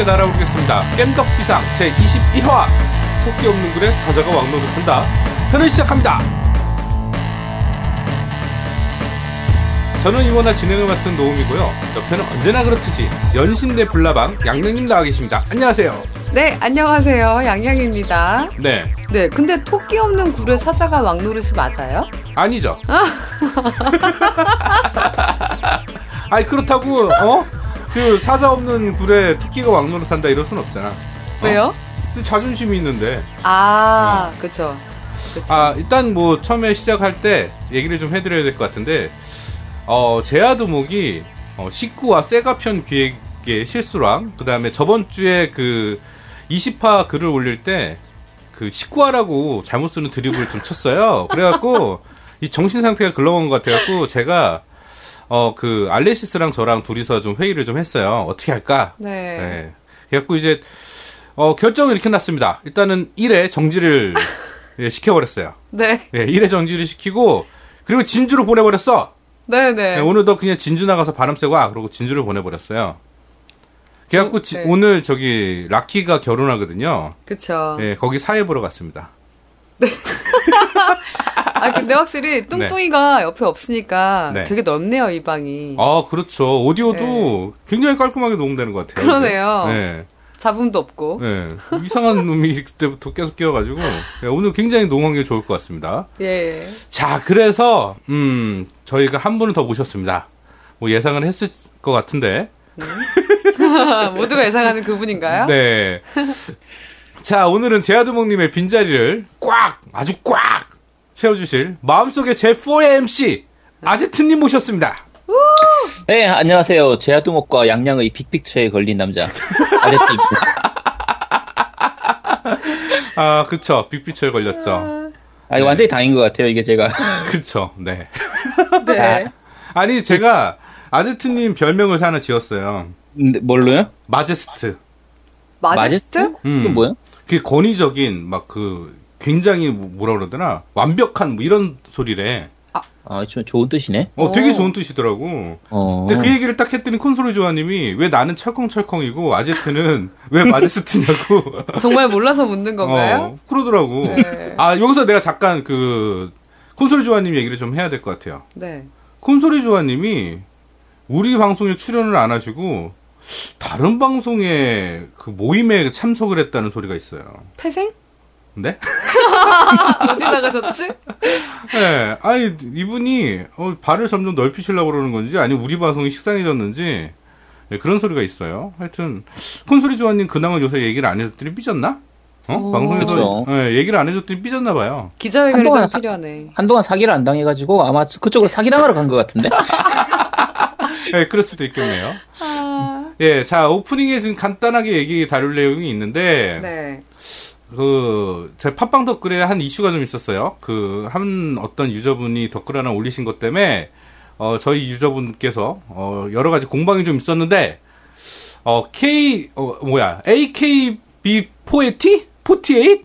함께 날아오르겠습니다. 겜덕비상 제21화 토끼 없는 글에 사자가 왕노를 탄다. 편을 시작합니다. 저는 이번에 진행을 맡은 노움이고요. 옆에는 언제나 그렇듯이 연신내 불나방 양양님 나와 계십니다. 안녕하세요. 네, 안녕하세요. 양양입니다. 네. 네, 근데 토끼 없는 굴에 사자가 왕노릇이 맞아요? 아니죠. 아니 그렇다고 어? 그 사자 없는 굴에 토끼가 왕노를 산다 이럴 순 없잖아. 어? 왜요? 자존심이 있는데. 아, 그쵸. 그쵸. 아 일단 뭐 처음에 시작할 때 얘기를 좀 해드려야 될 것 같은데 어 제아도목이 어, 19화 세가편 기획의 실수랑 그 다음에 저번 주에 그 20화 글을 올릴 때 그 19화라고 잘못 쓰는 드립을 좀 쳤어요. 그래갖고 이 정신 상태가 글러온 것 같아갖고 제가 어 그 알레시스랑 저랑 둘이서 좀 회의를 좀 했어요. 어떻게 할까? 네. 네. 그래갖고 이제 어 결정을 이렇게 났습니다. 일단은 1회 정지를 예, 시켜버렸어요. 네. 예, 1회 정지를 시키고 그리고 진주로 보내버렸어. 네, 네. 예, 오늘도 그냥 진주 나가서 바람 쐬고 와. 그러고 진주를 보내버렸어요. 그래갖고 지- 네. 오늘 저기 라키가 결혼하거든요. 그쵸. 예, 거기 사회 보러 갔습니다. 아, 근데 확실히 뚱뚱이가 옆에 없으니까 네. 되게 넓네요, 이 방이. 아, 그렇죠. 오디오도 굉장히 깔끔하게 녹음되는 것 같아요. 네. 그러네요. 네. 잡음도 없고. 네. 이상한 놈이 그때부터 계속 끼어가지고 네, 오늘 굉장히 녹음한 게 좋을 것 같습니다. 예. 자, 그래서 음 저희가 한 분을 더 모셨습니다. 뭐 예상을 했을 것 같은데. 모두가 예상하는 그분인가요? 네. 자, 오늘은 제아두목님의 빈자리를 꽉 아주 꽉 채워주실 마음속의 제 4의 MC 아제트님 모셨습니다. 네, 안녕하세요. 제아두목과 양양의 빅픽처에 걸린 남자. 아레티입니다. 아, 그쵸. 빅피처에 걸렸죠. 아니, 완전히 당인 것 같아요, 이게 제가. 그쵸. 네. 네. 아니, 제가 아제트님 별명을 하나 지었어요. 근데 뭘로요? 마제스트. 마제스트? 음. 이게 뭐야? 그 권위적인 막 그 굉장히 뭐- 뭐라 그러더나 완벽한 뭐 이런 소리래. 아, 좀 좋은 뜻이네. 어, 되게 오. 좋은 뜻이더라고. 어. 근데 그 얘기를 딱 했더니 콘솔이 조아님이 왜 나는 철컹철컹이고 아제트는 왜 마제스트냐고. 정말 몰라서 묻는 건가요? 어, 그러더라고. 네. 아 여기서 내가 잠깐 그 콘솔이 조아님 얘기를 좀 해야 될 것 같아요. 네. 콘솔이 조아님이 우리 방송에 출연을 안 하시고 다른 방송에 그 모임에 참석을 했다는 소리가 있어요. 태생? 네? 어디 나가셨지? 네, 아니 이분이 어, 발을 점점 넓히시려고 그러는 건지 아니 우리 방송이 식상해졌는지 네, 그런 소리가 있어요. 하여튼 콘솔이 조아님 근황을 요새 얘기를 안 해줬더니 삐졌나? 어? 오. 방송에서 그렇죠. 네, 얘기를 안 해줬더니 삐졌나 봐요. 기자회견이 좀 한동안 필요하네. 한동안 사기를 안 당해가지고 아마 그쪽으로 사기당하러 간 것 같은데? 네, 그럴 수도 있겠네요. 아. 예, 자 오프닝에 지금 간단하게 얘기 다룰 내용이 있는데 네. 그, 제 팟빵 댓글에 한 이슈가 좀 있었어요. 그, 한 어떤 유저분이 댓글 하나 올리신 것 때문에, 어, 저희 유저분께서, 어, 여러 가지 공방이 좀 있었는데, 어, K, 어, 뭐야, AKB48? 48?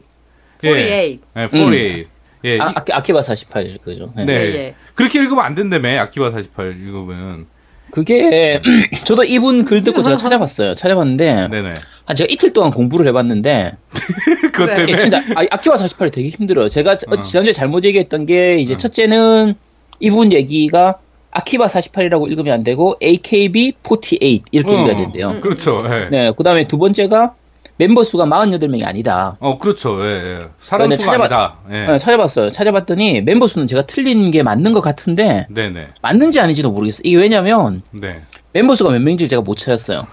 48. 예, 48. 예, 아, 이- 아키, 아키바 48, 그죠? 네. 네. 예, 예. 그렇게 읽으면 안 된다며, 아키바 48 읽으면. 그게, 저도 이분 글 듣고 제가 찾아봤어요. 찾아봤는데, 네네. 아, 제가 이틀 동안 공부를 해봤는데, 그것 네. 때문에. 이게 진짜, 아, 아키바 48이 되게 힘들어요. 제가 어. 지난주에 잘못 얘기했던 게, 이제 어. 첫째는 이분 얘기가 아키바 48이라고 읽으면 안 되고, AKB48 이렇게 어, 읽어야 된대요. 그렇죠, 예. 네, 그 다음에 두 번째가 멤버 수가 48명이 아니다. 어, 그렇죠, 예, 예. 사람 네, 수가 찾아봤- 아니다. 예. 네, 찾아봤어요. 찾아봤더니 멤버 수는 제가 틀린 게 맞는 것 같은데, 네네. 맞는지 아닌지도 모르겠어요. 이게 왜냐면, 네. 멤버 수가 몇 명인지 제가 못 찾았어요.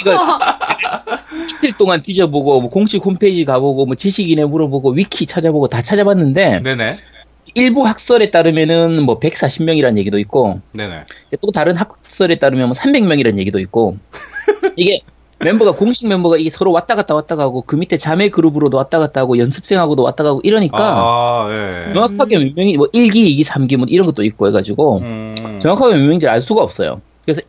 이걸 이틀 동안 뒤져보고, 뭐 공식 홈페이지 가보고, 뭐 지식인에 물어보고, 위키 찾아보고 다 찾아봤는데, 네네. 일부 학설에 따르면은 뭐 140명이라는 얘기도 있고, 네네. 또 다른 학설에 따르면 뭐 300명이라는 얘기도 있고, 이게 멤버가 공식 멤버가 이게 서로 왔다 갔다 왔다 가고 그 밑에 자매 그룹으로도 왔다 갔다 하고 연습생하고도 왔다 가고 이러니까 아, 예. 정확하게 몇 명이 뭐 1기, 2기, 3기 뭐 이런 것도 있고 해가지고 음. 정확하게 몇 명인지 알 수가 없어요. 그래서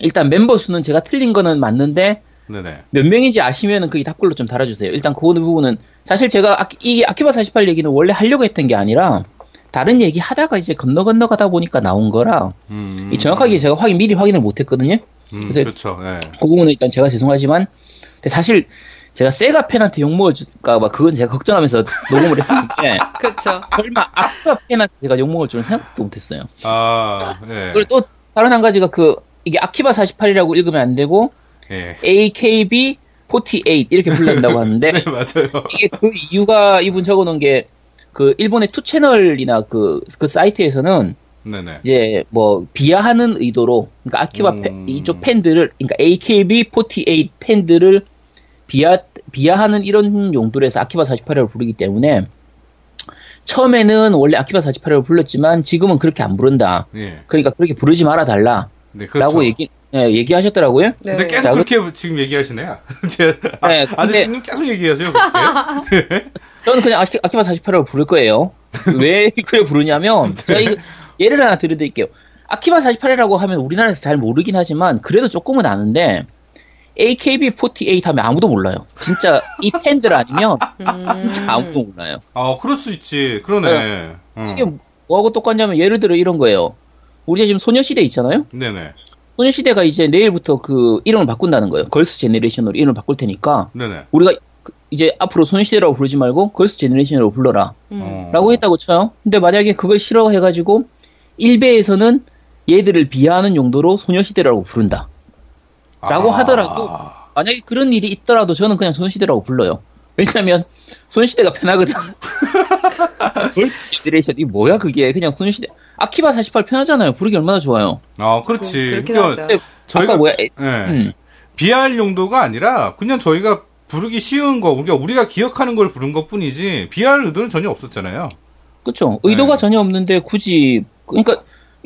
일단 멤버 수는 제가 틀린 거는 맞는데 네네. 몇 명인지 아시면은 그 답글로 좀 달아주세요. 일단 그 부분은 사실 제가 아, 이 아키바 48 얘기는 원래 하려고 했던 게 아니라 다른 얘기 하다가 이제 건너 건너 가다 보니까 나온 거라 음. 이 정확하게 제가 확인 미리 확인을 못했거든요. 음, 그래서 그렇죠. 예. 그 부분은 일단 제가 죄송하지만 근데 사실 제가 세가 팬한테 욕 먹을까 봐 그건 제가 걱정하면서 녹음을 했었는데 그렇죠. 설마 아쿠아 팬한테 제가 욕 먹을 줄은 생각도 못했어요. 아, 예. 그리고 또 다른 한 가지가 그 이게 아키바 48이라고 읽으면 안 되고 예. AKB 48 이렇게 불른다고 하는데 네, 맞아요. 이게 그 이유가 이분 적어놓은 게 그 일본의 투 채널이나 그, 그 사이트에서는 네네. 이제 뭐 비하하는 의도로 그러니까 아키바 음. 팬- 이쪽 팬들을 그러니까 AKB48 팬들을 비하 비하하는 이런 용도로 해서 아키바 48을 부르기 때문에 처음에는 원래 아키바 48을 불렀지만 지금은 그렇게 안 부른다. 예. 그러니까 그렇게 부르지 말아 달라라고 네, 그렇죠. 얘기 예, 얘기하셨더라고요. 네. 근데 계속 자, 그렇게 지금 얘기하시네요. 제 아, 네, 근데- 아저씨는 계속 얘기하세요. 그렇게. 저는 그냥 아키, 아키바 48을 부를 거예요. 왜 그래 부르냐면 제가 이거 예를 하나 드려드릴게요. 아키바 48이라고 하면 우리나라에서 잘 모르긴 하지만 그래도 조금은 아는데 AKB48 하면 아무도 몰라요. 진짜 이 팬들 아니면 음. 진짜 아무도 몰라요. 아, 그럴 수 있지. 그러네. 응. 이게 뭐하고 똑같냐면 예를 들어 이런 거예요. 우리가 지금 소녀시대 있잖아요. 네네. 소녀시대가 이제 내일부터 그 이름을 바꾼다는 거예요. 걸스 제네레이션으로 이름을 바꿀 테니까 네네. 우리가 그- 이제 앞으로 소녀시대라고 부르지 말고 걸스 제네레이션으로 불러라. 음. 어. 라고 했다고 쳐요. 근데 만약에 그걸 싫어해가지고 1배에서는 얘들을 비하하는 용도로 소녀시대라고 부른다. 라고 아. 하더라도 만약에 그런 일이 있더라도 저는 그냥 소녀시대라고 불러요. 왜냐면 소녀시대가 편하거든. 걸스 제네레이션 이 뭐야 그게 그냥 소녀시대 아키바 48 편하잖아요. 부르기 얼마나 좋아요. 아, 그렇지. 그렇긴 그러니까 하죠. 근데 저희가 뭐야? 에- 예. 음. 비할 용도가 아니라 그냥 저희가 부르기 쉬운 거, 우리가 우리가 기억하는 걸 부른 것 뿐이지 비할 의도는 전혀 없었잖아요. 그렇죠. 의도가 네. 전혀 없는데 굳이 그러니까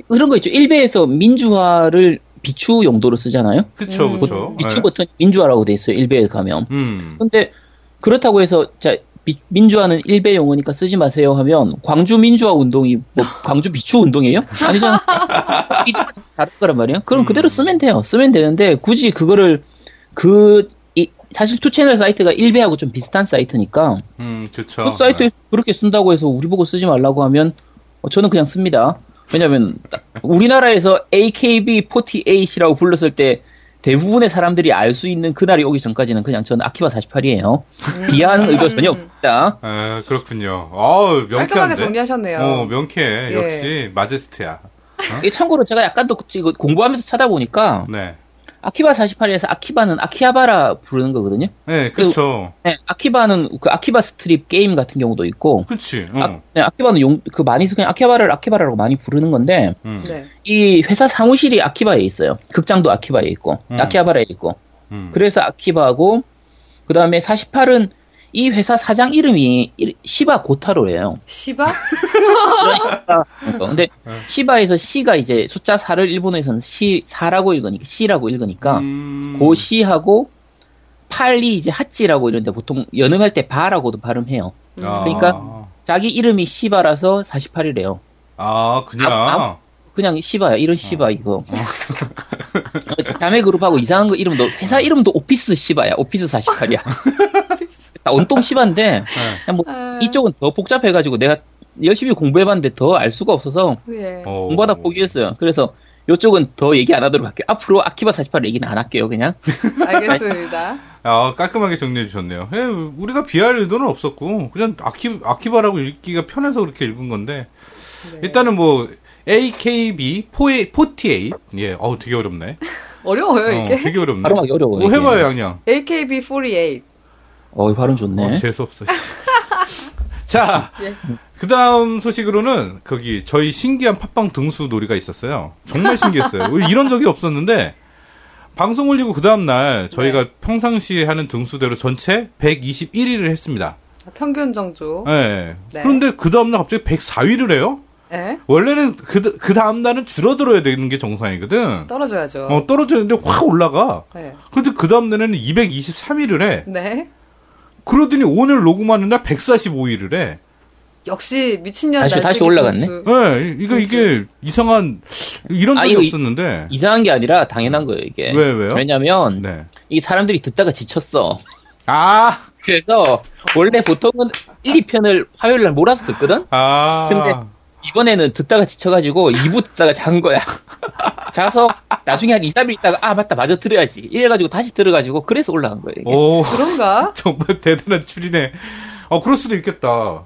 그런 거 있죠. 1배에서 민주화를 비추 용도로 쓰잖아요. 그쵸, 음. 그쵸. 비추 예. 버튼 민주화라고 돼 있어요. 1배에 가면. 음. 근데 그렇다고 해서 자 비- 민주화는 1배 용어니까 쓰지 마세요 하면 광주 민주화 운동이 뭐 광주 비추 운동이에요? 아니잖아. 이게 다른 거란 말이에요. 그럼 음. 그대로 쓰면 돼요. 쓰면 되는데 굳이 그거를 그 이, 사실 투 채널 사이트가 일베하고 좀 비슷한 사이트니까 음, 그쵸. 그 사이트에서 그렇게 쓴다고 해서 우리 보고 쓰지 말라고 하면 어, 저는 그냥 씁니다. 왜냐면 우리나라에서 AKB48이라고 불렀을 때 대부분의 사람들이 알 수 있는 그날이 오기 전까지는 그냥 저는 아키바 48이에요. 비하하는 의도 전혀 없습니다. 아, 그렇군요. 어우, 깔끔하게 명쾌한데. 정리하셨네요. 어, 명쾌해. 예. 역시 마제스트야. 이게 참고로 제가 약간 더 이거 공부하면서 찾아보니까 네. 아키바 48에서 아키바는 아키하바라 부르는 거거든요. 네, 그쵸. 네, 아키바는 그 아키바 스트립 게임 같은 경우도 있고 그치. 응. 아, 네, 아키바는 용, 그 많이 그냥 아키바를 아키바라고 많이 부르는 건데 음. 네. 이 회사 사무실이 아키바에 있어요. 극장도 아키바에 있고, 음. 아키하바라에 있고. 음. 그래서 아키바하고, 그 다음에 48은 이 회사 사장 이름이 일- 시바 고타로예요. 시바? 시바. 그러니까. 근데 네. 시바에서 시가 이제 숫자 4를 일본에서는 시, 4라고 읽으니까, 시라고 읽으니까, 음. 고 시하고, 8이 이제 핫지라고 이러는데 보통 연음할 때 바라고도 발음해요. 아. 그러니까 자기 이름이 시바라서 48이래요. 아, 그냥. 아, 아. 그냥 시바야. 이런 시바 이거. 자매 그룹하고 이상한 거 이름도 회사 이름도 오피스 시바야. 오피스 48이야. 온통 시바인데 네. 뭐 아. 이쪽은 더 복잡해가지고 내가 열심히 공부해봤는데 더 알 수가 없어서 예. 어. 공부하다 포기했어요. 그래서 이쪽은 더 얘기 안 하도록 할게요. 앞으로 아키바 48 얘기는 안 할게요. 그냥. 알겠습니다. 아, 깔끔하게 정리해 주셨네요. 예, 우리가 비할 의도는 없었고, 그냥 아키, 아키바라고 읽기가 편해서 그렇게 읽은 건데, 네. 일단은 뭐, AKB 48, 예, 어우, 되게 어렵네. 어려워요, 어, 이게. 되게 어렵네. 발음하기 어려워요. 뭐. 해봐요, 양양. AKB48. 어, 이 발음 좋네. 어, 재수없어. 자, 예. 그 다음 소식으로는, 거기, 저희 신기한 팟빵 등수 놀이가 있었어요. 정말 신기했어요. 이런 적이 없었는데, 방송 올리고 그 다음날, 저희가 평상시에 하는 등수대로 전체 121위를 했습니다. 평균 정조. 예. 네. 그런데 그 다음날 갑자기 104위를 해요? 예? 원래는 그, 그 다음날은 줄어들어야 되는 게 정상이거든. 떨어져야죠. 어, 떨어지는데 확 올라가. 네. 근데 그 다음날에는 223위를 해. 네. 그러더니 오늘 녹음하는 날 145위를 해. 역시 미친년 다시- 다시 올라갔네. 예, 이거, 이게 이상한, 이런 아, 적이 이거 이- 없었는데. 이상한 게 아니라 당연한 거예요, 이게. 왜, 왜요? 왜냐면, 네. 이 사람들이 듣다가 지쳤어. 아, 그래서, 원래 보통은 1, 2편을 화요일 날 몰아서 듣거든? 아. 근데 이번에는 듣다가 지쳐가지고 2부 듣다가 잔 거야. 자서 나중에 한 2, 3일 있다가 아 맞다 마저 들어야지 이래가지고 다시 들어가지고 그래서 올라간 거예요. 이게. 오, 그런가? 정말 대단한 추리네. 어, 그럴 수도 있겠다.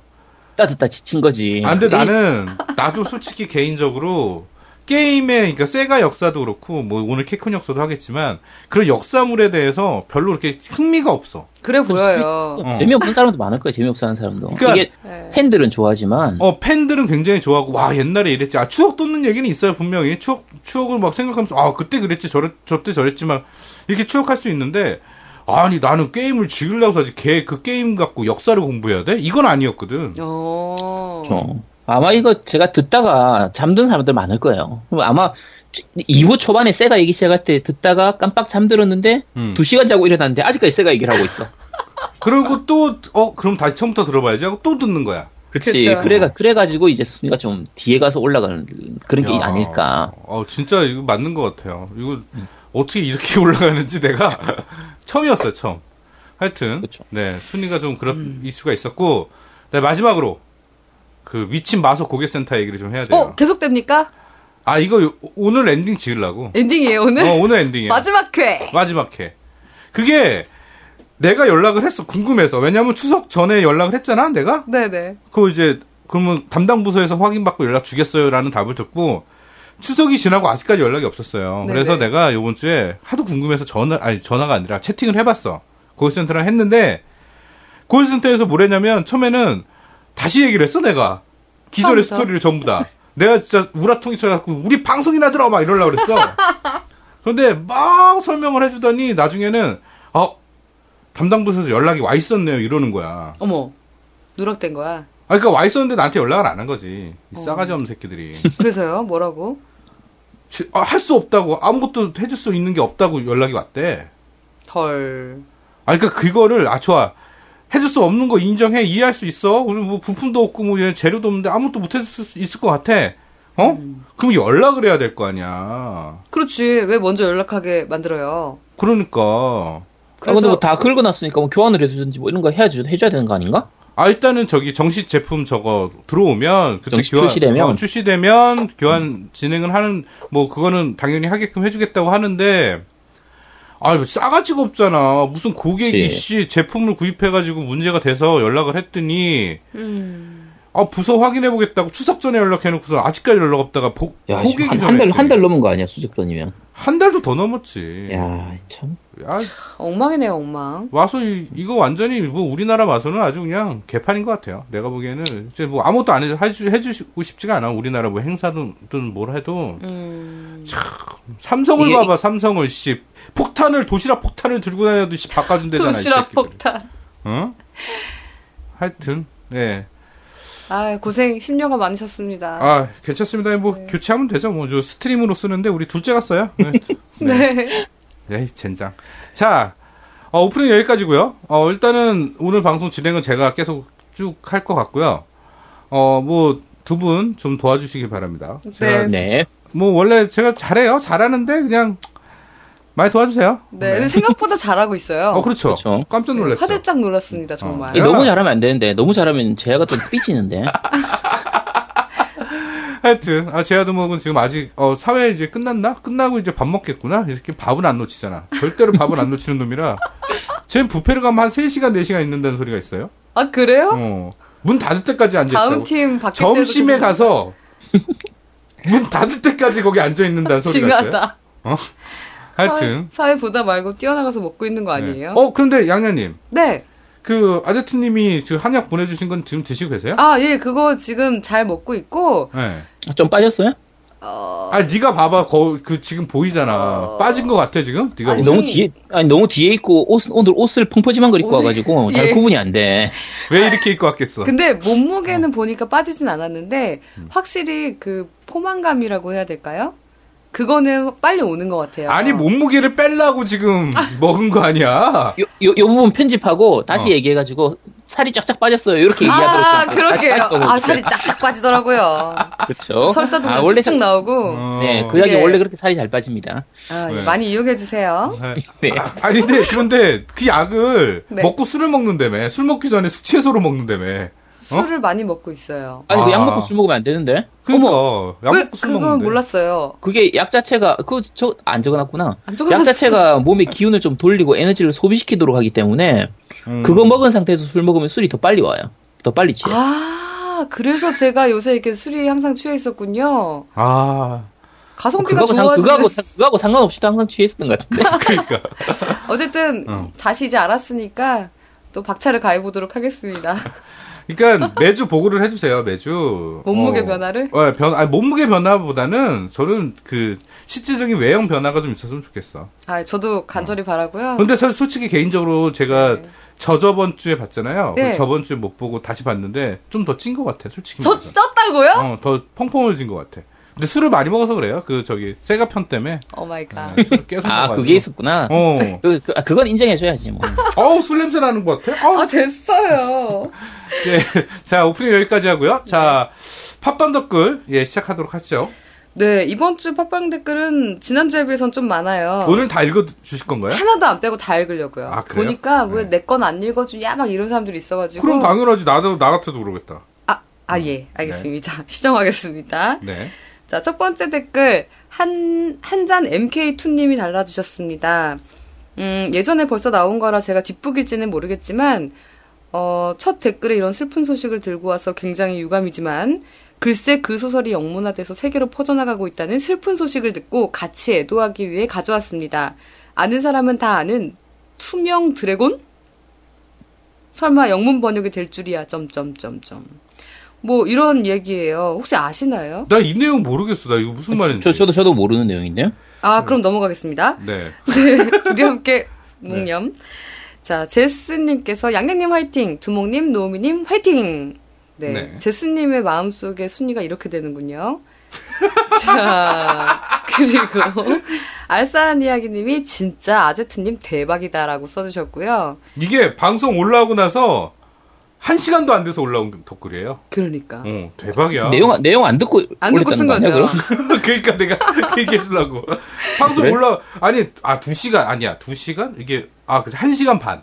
듣다 듣다 지친 거지. 아, 근데 나는, 나도 솔직히 개인적으로, 게임의, 그러니까 세가 역사도 그렇고, 뭐 오늘 캐콘 역사도 하겠지만, 그런 역사물에 대해서 별로 이렇게 흥미가 없어. 그래 보여요. 어. 재미없는 사람도 많을 거예요. 재미없어 하는 사람도. 그러니까- 이게 네. 팬들은 좋아하지만 어, 팬들은 굉장히 좋아하고, 와, 옛날에 이랬지. 아, 추억 돋는 얘기는 있어요, 분명히. 추억, 추억을 막 생각하면서, 아, 그때 그랬지, 저랬, 저때 저랬지, 막, 이렇게 추억할 수 있는데, 아니, 나는 게임을 즐기려고 사지, 걔 그 게임 갖고 역사를 공부해야 돼? 이건 아니었거든. 어. 좀 아마 이거 제가 듣다가 잠든 사람들 많을 거예요. 아마 2부 초반에 세가 얘기 시작할 때 듣다가 깜빡 잠들었는데 음. 2시간 자고 일어났는데 아직까지 세가 얘기를 하고 있어. 그리고 또, 어, 그럼 다시 처음부터 들어봐야지 하고 또 듣는 거야. 그쵸. 그래가, 그래가지고 이제 순위가 좀 뒤에 가서 올라가는 그런 게 야, 아닐까. 어, 진짜 이거 맞는 것 같아요. 이거 어떻게 이렇게 올라가는지 내가 처음이었어요, 처음. 하여튼, 그쵸. 네, 순위가 좀 그런 이슈가 있었고, 네, 마지막으로, 그, 미친 마소 고객센터 얘기를 좀 해야 돼요. 어, 계속됩니까? 아, 이거 요- 오늘 엔딩 지으려고. 엔딩이에요, 오늘? 어, 오늘 엔딩이에요. 마지막 회! 마지막 회. 그게, 내가 연락을 했어, 궁금해서. 왜냐면 추석 전에 연락을 했잖아, 내가? 네네. 그거 이제 그러면 담당 부서에서 확인받고 연락 주겠어요 라는 답을 듣고 추석이 지나고 아직까지 연락이 없었어요. 네네. 그래서 내가 이번 주에 하도 궁금해서 전화 아니 전화가 아니라 채팅을 해봤어. 고객센터랑 했는데 고객센터에서 뭐랬냐면 처음에는 다시 얘기를 했어 내가 기존의 처음부터? 스토리를 전부 다. 내가 진짜 우라통이 쳐갖고 우리 방송이나 들어 막 이러려고 그랬어. 그런데 막 설명을 해주더니 나중에는 어 담당 부서에서 연락이 와 있었네요 이러는 거야. 어머. 누락된 거야. 아, 그니까 와 있었는데 나한테 연락을 안 한 거지. 이 어. 싸가지 없는 새끼들이. 그래서요? 뭐라고? 아, 할 수 없다고, 아무것도 해줄 수 있는 게 없다고 연락이 왔대. 헐. 아, 그니까 그거를, 아, 좋아. 해줄 수 없는 거 인정해, 이해할 수 있어. 오늘 뭐 부품도 없고, 뭐얘 재료도 없는데 아무것도 못 해줄 수 있을 것 같아. 어? 그럼 연락을 해야 될 거 아니야. 그렇지. 왜 먼저 연락하게 만들어요? 그러니까. 아, 그래서 근데 뭐 다 긁어 놨으니까 뭐 교환을 해주든지 뭐 이런 거 해야지, 해줘야 되는 거 아닌가? 아, 일단은 저기 정식 제품 저거 들어오면, 그때 정식 교환, 출시되면? 어, 출시되면 교환 진행을 하는, 뭐, 그거는 당연히 하게끔 해주겠다고 하는데, 아, 뭐 싸가지가 없잖아. 무슨 고객이, 그치. 씨, 제품을 구입해가지고 문제가 돼서 연락을 했더니, 음. 아, 부서 확인해 보겠다고 추석 전에 연락해놓고서 아직까지 연락 없다가, 보- 야, 고객이 한, 전에 한 달, 한 했더니. 달 넘은 거 아니야, 수직선이면. 한 달도 더 넘었지. 야, 참. 야, 엉망이네요, 엉망. 와서 이, 이거 완전히 뭐 우리나라 와서는 아주 그냥 개판인 것 같아요. 내가 보기에는 이제 뭐 아무것도 안 해주, 해주, 해주고 싶지가 않아. 우리나라 뭐 행사든 뭘 해도 음. 삼성을 이게- 봐봐. 삼성을 씨 폭탄을 도시락 폭탄을 들고 다녀도 씨 바꿔준대잖아. 이 도시락. 폭탄. 어? 하여튼 네. 아 고생 10년간 많으셨습니다. 아 괜찮습니다. 뭐 네. 교체하면 되죠. 뭐 저 스트림으로 쓰는데 우리 둘째가 써요. 네. 네. 에이, 젠장. 자, 어, 오프닝 여기까지고요 어, 일단은 오늘 방송 진행은 제가 계속 쭉 할 것 같고요. 어, 뭐, 두 분 좀 도와주시길 바랍니다. 제가 네. 네. 뭐, 원래 제가 잘해요. 잘하는데, 그냥, 많이 도와주세요. 네. 근데 생각보다 잘하고 있어요. 어, 그렇죠. 그렇죠. 깜짝 놀랐죠. 화들짝 놀랐습니다, 정말. 야. 너무 잘하면 안 되는데, 너무 잘하면 제가 좀 삐지는데. 하여튼, 아, 제아드목은 지금 아직, 어, 사회 이제 끝났나? 끝나고 이제 밥 먹겠구나? 이렇게 밥은 안 놓치잖아. 절대로 밥을 안 놓치는 놈이라. 쟤 부페를 가면 한 3시간, 4시간 있는다는 소리가 있어요. 아 그래요? 어. 문 닫을 때까지 앉아있다고. 다음 팀 때도 점심에 가서 문 닫을 때까지 거기 앉아 있는다는 소리가 있어요. 징하다. 하여튼. 사회 보다 말고 뛰어나가서 먹고 있는 거 아니에요? 네. 어 그런데 양냐님 네. 그 아제트님이 그 한약 보내주신 건 지금 드시고 계세요? 아, 예, 그거 지금 잘 먹고 있고, 네. 좀 빠졌어요? 어, 아 네가 봐봐 거, 그 지금 보이잖아. 빠진 것 같아 지금. 네가 아니. 너무 뒤에, 아니, 너무 뒤에 있고, 옷, 오늘 옷을 펑퍼짐한 걸 입고 옷을- 와가지고, 잘 예. 구분이 안 돼. 왜 이렇게 입고 왔겠어? 근데 어. 몸무게는 보니까 빠지진 않았는데, 음. 확실히 그 포만감이라고 해야 될까요? 그거는 빨리 오는 것 같아요. 아니 몸무게를 빼려고 지금 먹은 거 아니야? 요, 요, 요 부분 편집하고, 다시 어. 얘기해가지고, 살이 쫙쫙 빠졌어요. 이렇게 얘기하도록. 아, 좀 그러게요. 좀 아, 살이 쫙쫙 빠지더라고요. 그쵸. 설사도 아, 원래, 쭉쭉 나오고. 어. 네, 그 약이 이게- 원래 그렇게 살이 잘 빠집니다. 아, 네. 많이 이용해 주세요. 네. 네. 아, 아니 근데 그런데 그 약을 네. 먹고 술을 먹는다며 술 먹기 전에 숙취해소로 먹는다며 술을 많이 먹고 있어요. 아니 그 아. 약 먹고 술 먹으면 안 되는데. 그러니까 약왜 먹고 술 그건 먹는데. 몰랐어요. 그게 약 자체가 그 저 안 적어놨구나. 안약 적어놨어. 자체가 몸의 기운을 좀 돌리고 에너지를 소비시키도록 하기 때문에 음. 그거 먹은 상태에서 술 먹으면 술이 더 빨리 와요. 더 빨리 취해. 아, 그래서 제가 요새 이렇게 술이 항상 취해 있었군요. 아 가성비가 그거하고, 좋아지는. 그거하고, 상- 그거하고 상관없이도 항상 취해 있었던 것 같은데. 그러니까 어쨌든 어. 다시 이제 알았으니까 또 박차를 가해 보도록 하겠습니다. 그러니까 매주 보고를 해주세요 매주 몸무게 어. 변화를? 어, 변 아니, 몸무게 변화보다는 저는 그 실질적인 외형 변화가 좀 있었으면 좋겠어. 아, 저도 간절히 바라고요. 근데 사실 솔직히 개인적으로 제가 네. 저저번 주에 봤잖아요. 네. 저번 주에 못 보고 다시 봤는데 좀 더 찐 것 같아, 솔직히. 저 말해서. 쪘다고요? 어, 더 펑펑해진 것 같아. 근데 술을 많이 먹어서 그래요. 그 저기 세가 편 때문에 oh my god. 네, 술을 계속 아. 그게 있었구나. 어. 그, 그, 아, 그건 인정해줘야지, 뭐. 어우 술 냄새 나는 것 같아. 어우. 아, 됐어요. 예. 자 오프닝 여기까지 하고요. 자 팟빵 댓글 예 시작하도록 하죠. 네, 이번 주 팟빵 댓글은 지난주에 비해선 좀 많아요. 오늘 다 읽어 주실 건가요? 하나도 안 빼고 다 읽으려고요. 아, 그래요? 보니까 왜 네. 내건 안 읽어주냐 막 이런 사람들이 있어가지고. 그럼 당연하지. 나도 나 같아도 그러겠다. 아, 아, 예. 알겠습니다. 시정하겠습니다. 네. 자, 첫 번째 댓글, 한, 한 잔 MK2님이 달아주셨습니다. 음, 예전에 벌써 나온 거라 제가 뒷북일지는 모르겠지만, 어, 첫 댓글에 이런 슬픈 소식을 들고 와서 굉장히 유감이지만, 글쎄 그 소설이 영문화돼서 세계로 퍼져나가고 있다는 슬픈 소식을 듣고 같이 애도하기 위해 가져왔습니다. 아는 사람은 다 아는 투명 드래곤? 설마 영문 번역이 될 줄이야, 점점점점. 뭐, 이런 얘기예요. 혹시 아시나요? 나 이 내용 모르겠어. 나 이거 무슨 말인지. 저, 저도, 저도 모르는 내용인데요. 아, 그럼 넘어가겠습니다. 네. 우리 함께 묵념. 자, 제스님께서 양양님 화이팅, 두목님, 노우미님 화이팅! 네. 네. 제스님의 마음 속에 순위가 이렇게 되는군요. 자, 그리고 알싸한 이야기님이 진짜 아제트님 대박이다라고 써주셨고요. 이게 방송 올라오고 나서 한 시간도 안 돼서 올라온 댓글이에요. 그러니까. 어, 대박이야. 내용, 내용 안 듣고. 안 듣고 쓴거 거죠. 그러니까 내가 그 얘기해주려고. 방송 그래? 올라, 아니, 아, 두 시간, 아니야, 두 시간? 이게, 아, 그한 시간 반.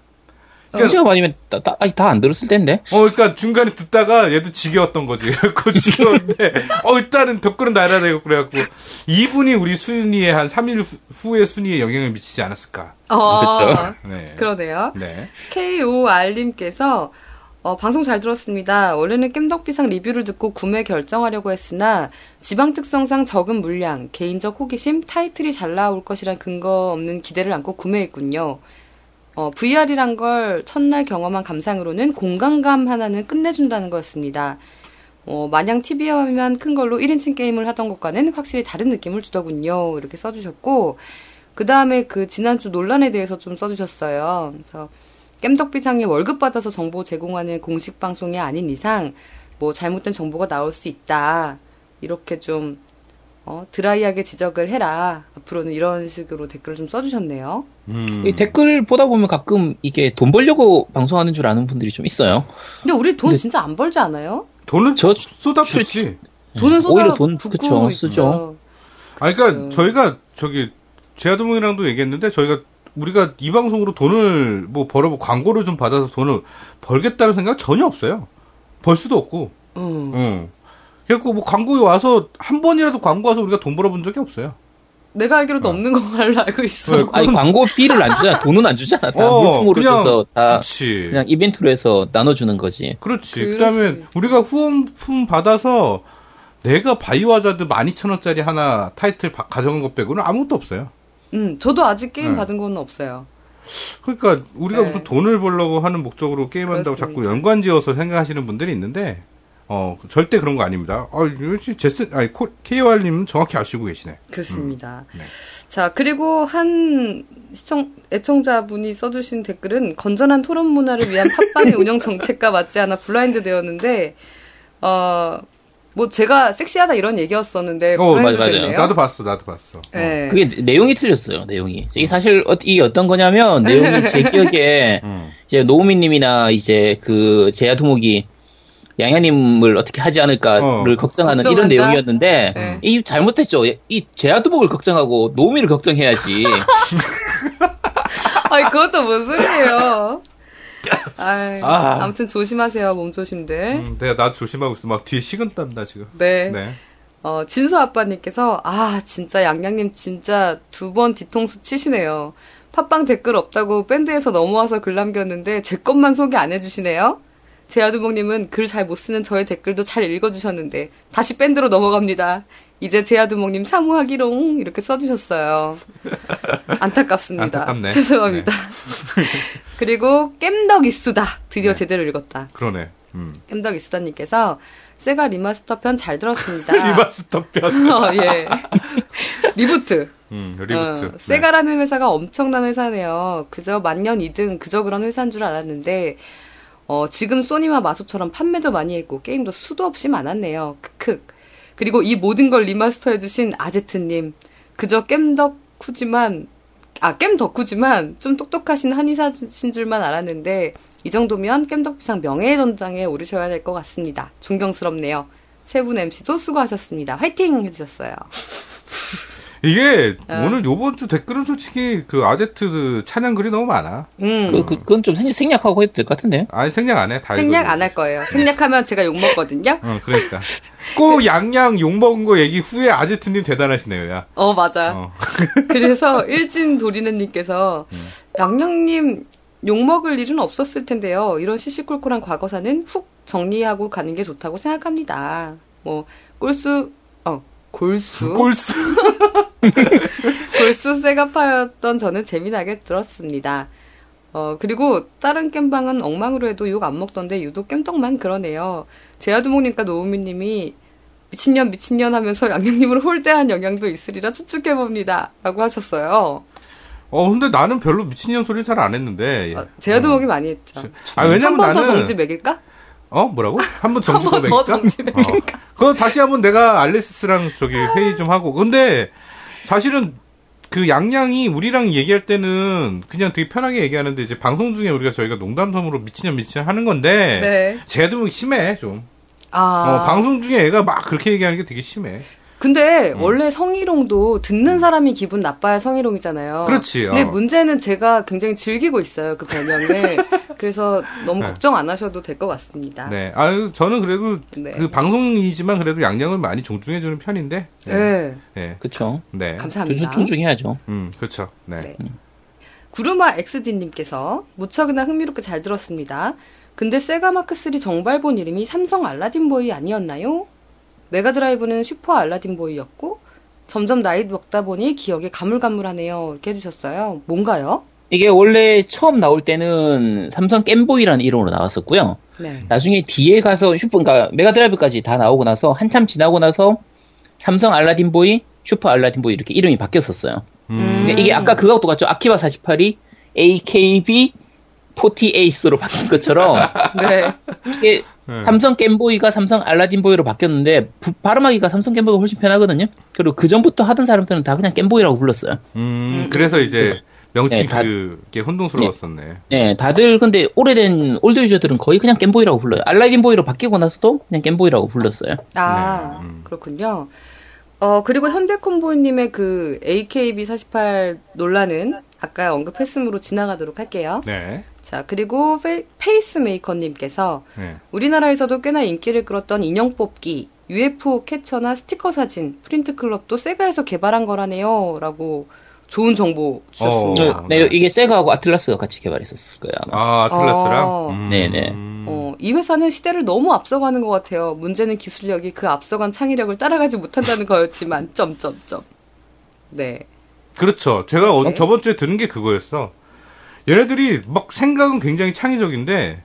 한 시간 반이면 다, 다, 아니, 다 안 들었을 텐데. 어, 그러니까 중간에 듣다가 얘도 지겨웠던 거지. 그래갖고 지겨웠는데, 어, 일단은 댓글은 날아야 되고, 그래갖고, 이분이 우리 순위에 한 3일 후, 후의 순위에 영향을 미치지 않았을까. 어, 그쵸. 네. 그러네요. 네. KOR님께서 어, 방송 잘 들었습니다. 원래는 깸덕비상 리뷰를 듣고 구매 결정하려고 했으나 지방 특성상 적은 물량, 개인적 호기심, 타이틀이 잘 나올 것이란 근거 없는 기대를 안고 구매했군요. 어, VR이란 걸 첫날 경험한 감상으로는 공간감 하나는 끝내준다는 거였습니다. 어, 마냥 TV에 화면 큰 걸로 1인칭 게임을 하던 것과는 확실히 다른 느낌을 주더군요. 이렇게 써주셨고, 그 다음에 그 지난주 논란에 대해서 좀 써주셨어요. 그래서 깸덕비상이 월급 받아서 정보 제공하는 공식 방송이 아닌 이상 뭐 잘못된 정보가 나올 수 있다. 이렇게 좀 어, 드라이하게 지적을 해라. 앞으로는 이런 식으로 댓글을 좀 써주셨네요. 음. 이 댓글 보다 보면 가끔 이게 돈 벌려고 방송하는 줄 아는 분들이 좀 있어요. 근데 우리 돈 근데- 진짜 안 벌지 않아요? 돈은 저- 쏟아붓지. 돈은 쏟아 오히려 돈, 붓고 그쵸, 있죠. 쓰죠. 아, 그러니까 그렇죠. 저희가 저기 제아도몽이랑도 얘기했는데 저희가 우리가 이 방송으로 돈을 뭐 벌어 광고를 좀 받아서 돈을 벌겠다는 생각 전혀 없어요. 벌 수도 없고. 음. 응. 그래갖고 뭐 광고에 와서 한 번이라도 광고 와서 우리가 돈 벌어본 적이 없어요. 내가 알기로도 없는 걸로 알고 있어. 네, 아니, 광고비를 안 주잖아. 돈은 안 주잖아. 다 어, 물품으로 그냥- 줘서 다 그렇지. 그냥 이벤트로 해서 나눠주는 거지. 그렇지. 그럴 그다음에 우리가 후원품 받아서 내가 바이오하자드 12,000원짜리 하나 타이틀 바- 가져간 것 빼고는 아무것도 없어요. 음, 저도 아직 게임 네. 받은 건 없어요. 그러니까 우리가 네. 무슨 돈을 벌려고 하는 목적으로 게임한다고. 자꾸 연관지어서 생각하시는 분들이 있는데 어 절대 그런 거 아닙니다. 아, 제스 아니 KOR님은 정확히 아시고 계시네. 그렇습니다. 네. 자, 그리고 한 시청, 애청자분이 써주신 댓글은 건전한 토론 문화를 위한 팟빵의 운영 정책과 맞지 않아 블라인드 되었는데, 어, 뭐 제가 섹시하다 이런 얘기였었는데, 어, 블라인드 맞아요. 나도 봤어, 나도 봤어. 어. 네. 그게 내용이 틀렸어요. 내용이. 이게 사실 어, 이게 어떤 거냐면 내용이 제 기억에 음. 이제 노우미님이나 이제 그 제야 토목이 양야님을 어떻게 하지 않을까를 어. 걱정하는 이런 걱정한다? 내용이었는데 네. 이 잘못했죠. 이 제야 토목을 걱정하고 노우미를 걱정해야지. 아니, 그것도 뭔 소리예요. 아이, 아. 아무튼 조심하세요, 몸 조심들. 음, 내가 나 조심하고 있어. 막 뒤에 식은땀 나 지금. 네. 네. 어, 진서 아빠님께서, 아, 진짜 양양님 진짜 두 번 뒤통수 치시네요. 팟빵 댓글 없다고 밴드에서 넘어와서 글 남겼는데 제 것만 소개 안 해주시네요. 제아두목님은 글 잘 못 쓰는 저의 댓글도 잘 읽어주셨는데 다시 밴드로 넘어갑니다. 이제 제아두목님 사무하기롱 이렇게 써주셨어요. 안타깝습니다. 안타깝네. 죄송합니다. 그리고 겜덕 이수다 드디어 네. 제대로 읽었다. 그러네. 음. 깸덕 이수다님께서 세가 remaster 편 잘 들었습니다. remaster 편. 어, 예. reboot. 음, reboot. 어, 네. 세가라는 회사가 엄청난 회사네요. 그저 만년 2등, 그저 그런 회사인 줄 알았는데, 어, 지금 소니와 마소처럼 판매도 많이 했고, 게임도 수도 없이 많았네요. 크크. 그리고 이 모든 걸 remaster 해주신 아제트님. 그저 겜 덕후지만, 아, 겜 덕후지만, 좀 똑똑하신 한의사신 줄만 알았는데, 이 정도면 겜덕비상 명예의 전당에 오르셔야 될 것 같습니다. 존경스럽네요. 세 분 MC도 수고하셨습니다. 화이팅! 해주셨어요. 이게 어. 오늘 요번 주 댓글은 솔직히 그 아제트 찬양 글이 너무 많아. 음. 그, 그, 그건 좀 생- 생략하고 해도 될 것 같은데요? 아니 생략 안 해. 다 생략. 안 할 거예요. 생략하면 제가 욕 먹거든요. 어, 그러니까. 꼭 양양 욕 먹은 거 얘기 후에 아제트님 대단하시네요, 야. 어, 맞아. 어. 그래서 일진 도리네님께서 음. 양양님 욕 먹을 일은 없었을 텐데요. 이런 시시콜콜한 과거사는 훅 정리하고 가는 게 좋다고 생각합니다. 뭐 꼴수 어 골수 꼴수. 골수 세가파였던 저는 재미나게 들었습니다. 어, 그리고 다른 겜방은 엉망으로 해도 욕 안 먹던데 유독 겜떡만 그러네요. 제아두목님과 노우미님이 미친년 미친년 하면서 양양님을 홀대한 영향도 있으리라 추측해봅니다. 라고 하셨어요. 어, 근데 나는 별로 미친년 소리 잘안 했는데. 어, 제아두목이 많이 했죠. 아, 왜냐면 한번더 나는. 정지 매길까? 어, 뭐라고? 한번한 정지 번더 고백까? 정지 매길까? 그거 다시 한번 내가 알레시스랑 저기 회의 좀 하고. 근데 사실은 그 양양이 우리랑 얘기할 때는 그냥 되게 편하게 얘기하는데 이제 방송 중에 우리가 저희가 농담섬으로 미친년 미친년 하는 건데. 네. 쟤도 심해, 좀. 아. 어, 방송 중에 애가 막 그렇게 얘기하는 게 되게 심해. 근데 음. 원래 성희롱도 듣는 사람이 기분 나빠야 성희롱이잖아요. 그렇지, 근데 어. 문제는 제가 굉장히 즐기고 있어요 그 별명을. 그래서 너무 네. 걱정 안 하셔도 될 것 같습니다. 네. 아, 저는 그래도 네. 그 방송이지만 그래도 양양을 많이 존중해 주는 편인데. 네. 네. 그쵸. 네. 감사합니다. 존- 존중해야죠. 음, 그렇죠. 네. 네. 구르마 XD님께서 무척이나 흥미롭게 잘 들었습니다. 근데 세가 마크 3 정발본 이름이 삼성 알라딘보이 아니었나요? 메가드라이브는 슈퍼 알라딘보이였고 점점 나이 먹다 보니 기억이 가물가물하네요. 이렇게 해주셨어요. 뭔가요? 이게 원래 처음 나올 때는 삼성 겜보이라는 이름으로 나왔었고요. 네. 나중에 뒤에 가서 슈퍼, 그러니까 메가드라이브까지 다 나오고 나서 한참 지나고 나서 삼성 알라딘보이, 슈퍼 알라딘보이 이렇게 이름이 바뀌었었어요. 음. 이게 아까 그거 똑같죠. 아키바 48이 AKB 48로 바뀐 것처럼 네. 이게 네. 삼성 겜보이가 삼성 알라딘보이로 바뀌었는데 부- 발음하기가 삼성 겜보이가 훨씬 편하거든요. 그리고 그 전부터 하던 사람들은 다 그냥 겜보이라고 불렀어요. 음, 그래서 이제 명칭 네, 다- 그게 혼동스러웠었네. 네, 다들 근데 오래된 old user들은 거의 그냥 겜보이라고 불러요. 알라딘보이로 바뀌고 나서도 그냥 겜보이라고 불렀어요. 아, 네, 음. 그렇군요. 어, 그리고 현대콤보이님의 그 AKB48 논란은 아까 언급했으므로 지나가도록 할게요. 네. 자, 그리고 페, 페이스메이커님께서 네. 우리나라에서도 꽤나 인기를 끌었던 인형 뽑기, UFO 캐쳐나 스티커 사진, print club도 세가에서 개발한 거라네요. 라고 좋은 정보 주셨습니다. 어, 네, 네. 이게 세가하고 아틀라스가 같이 개발했었을 거예요. 아마. 아, 아틀라스랑? 어. 음. 네네. 어, 이 회사는 시대를 너무 앞서가는 것 같아요. 문제는 기술력이 그 앞서간 창의력을 따라가지 못한다는 거였지만, 점점점. 네. 그렇죠. 제가 어- 네. 저번 주에 들은 게 그거였어. 얘네들이 막 생각은 굉장히 창의적인데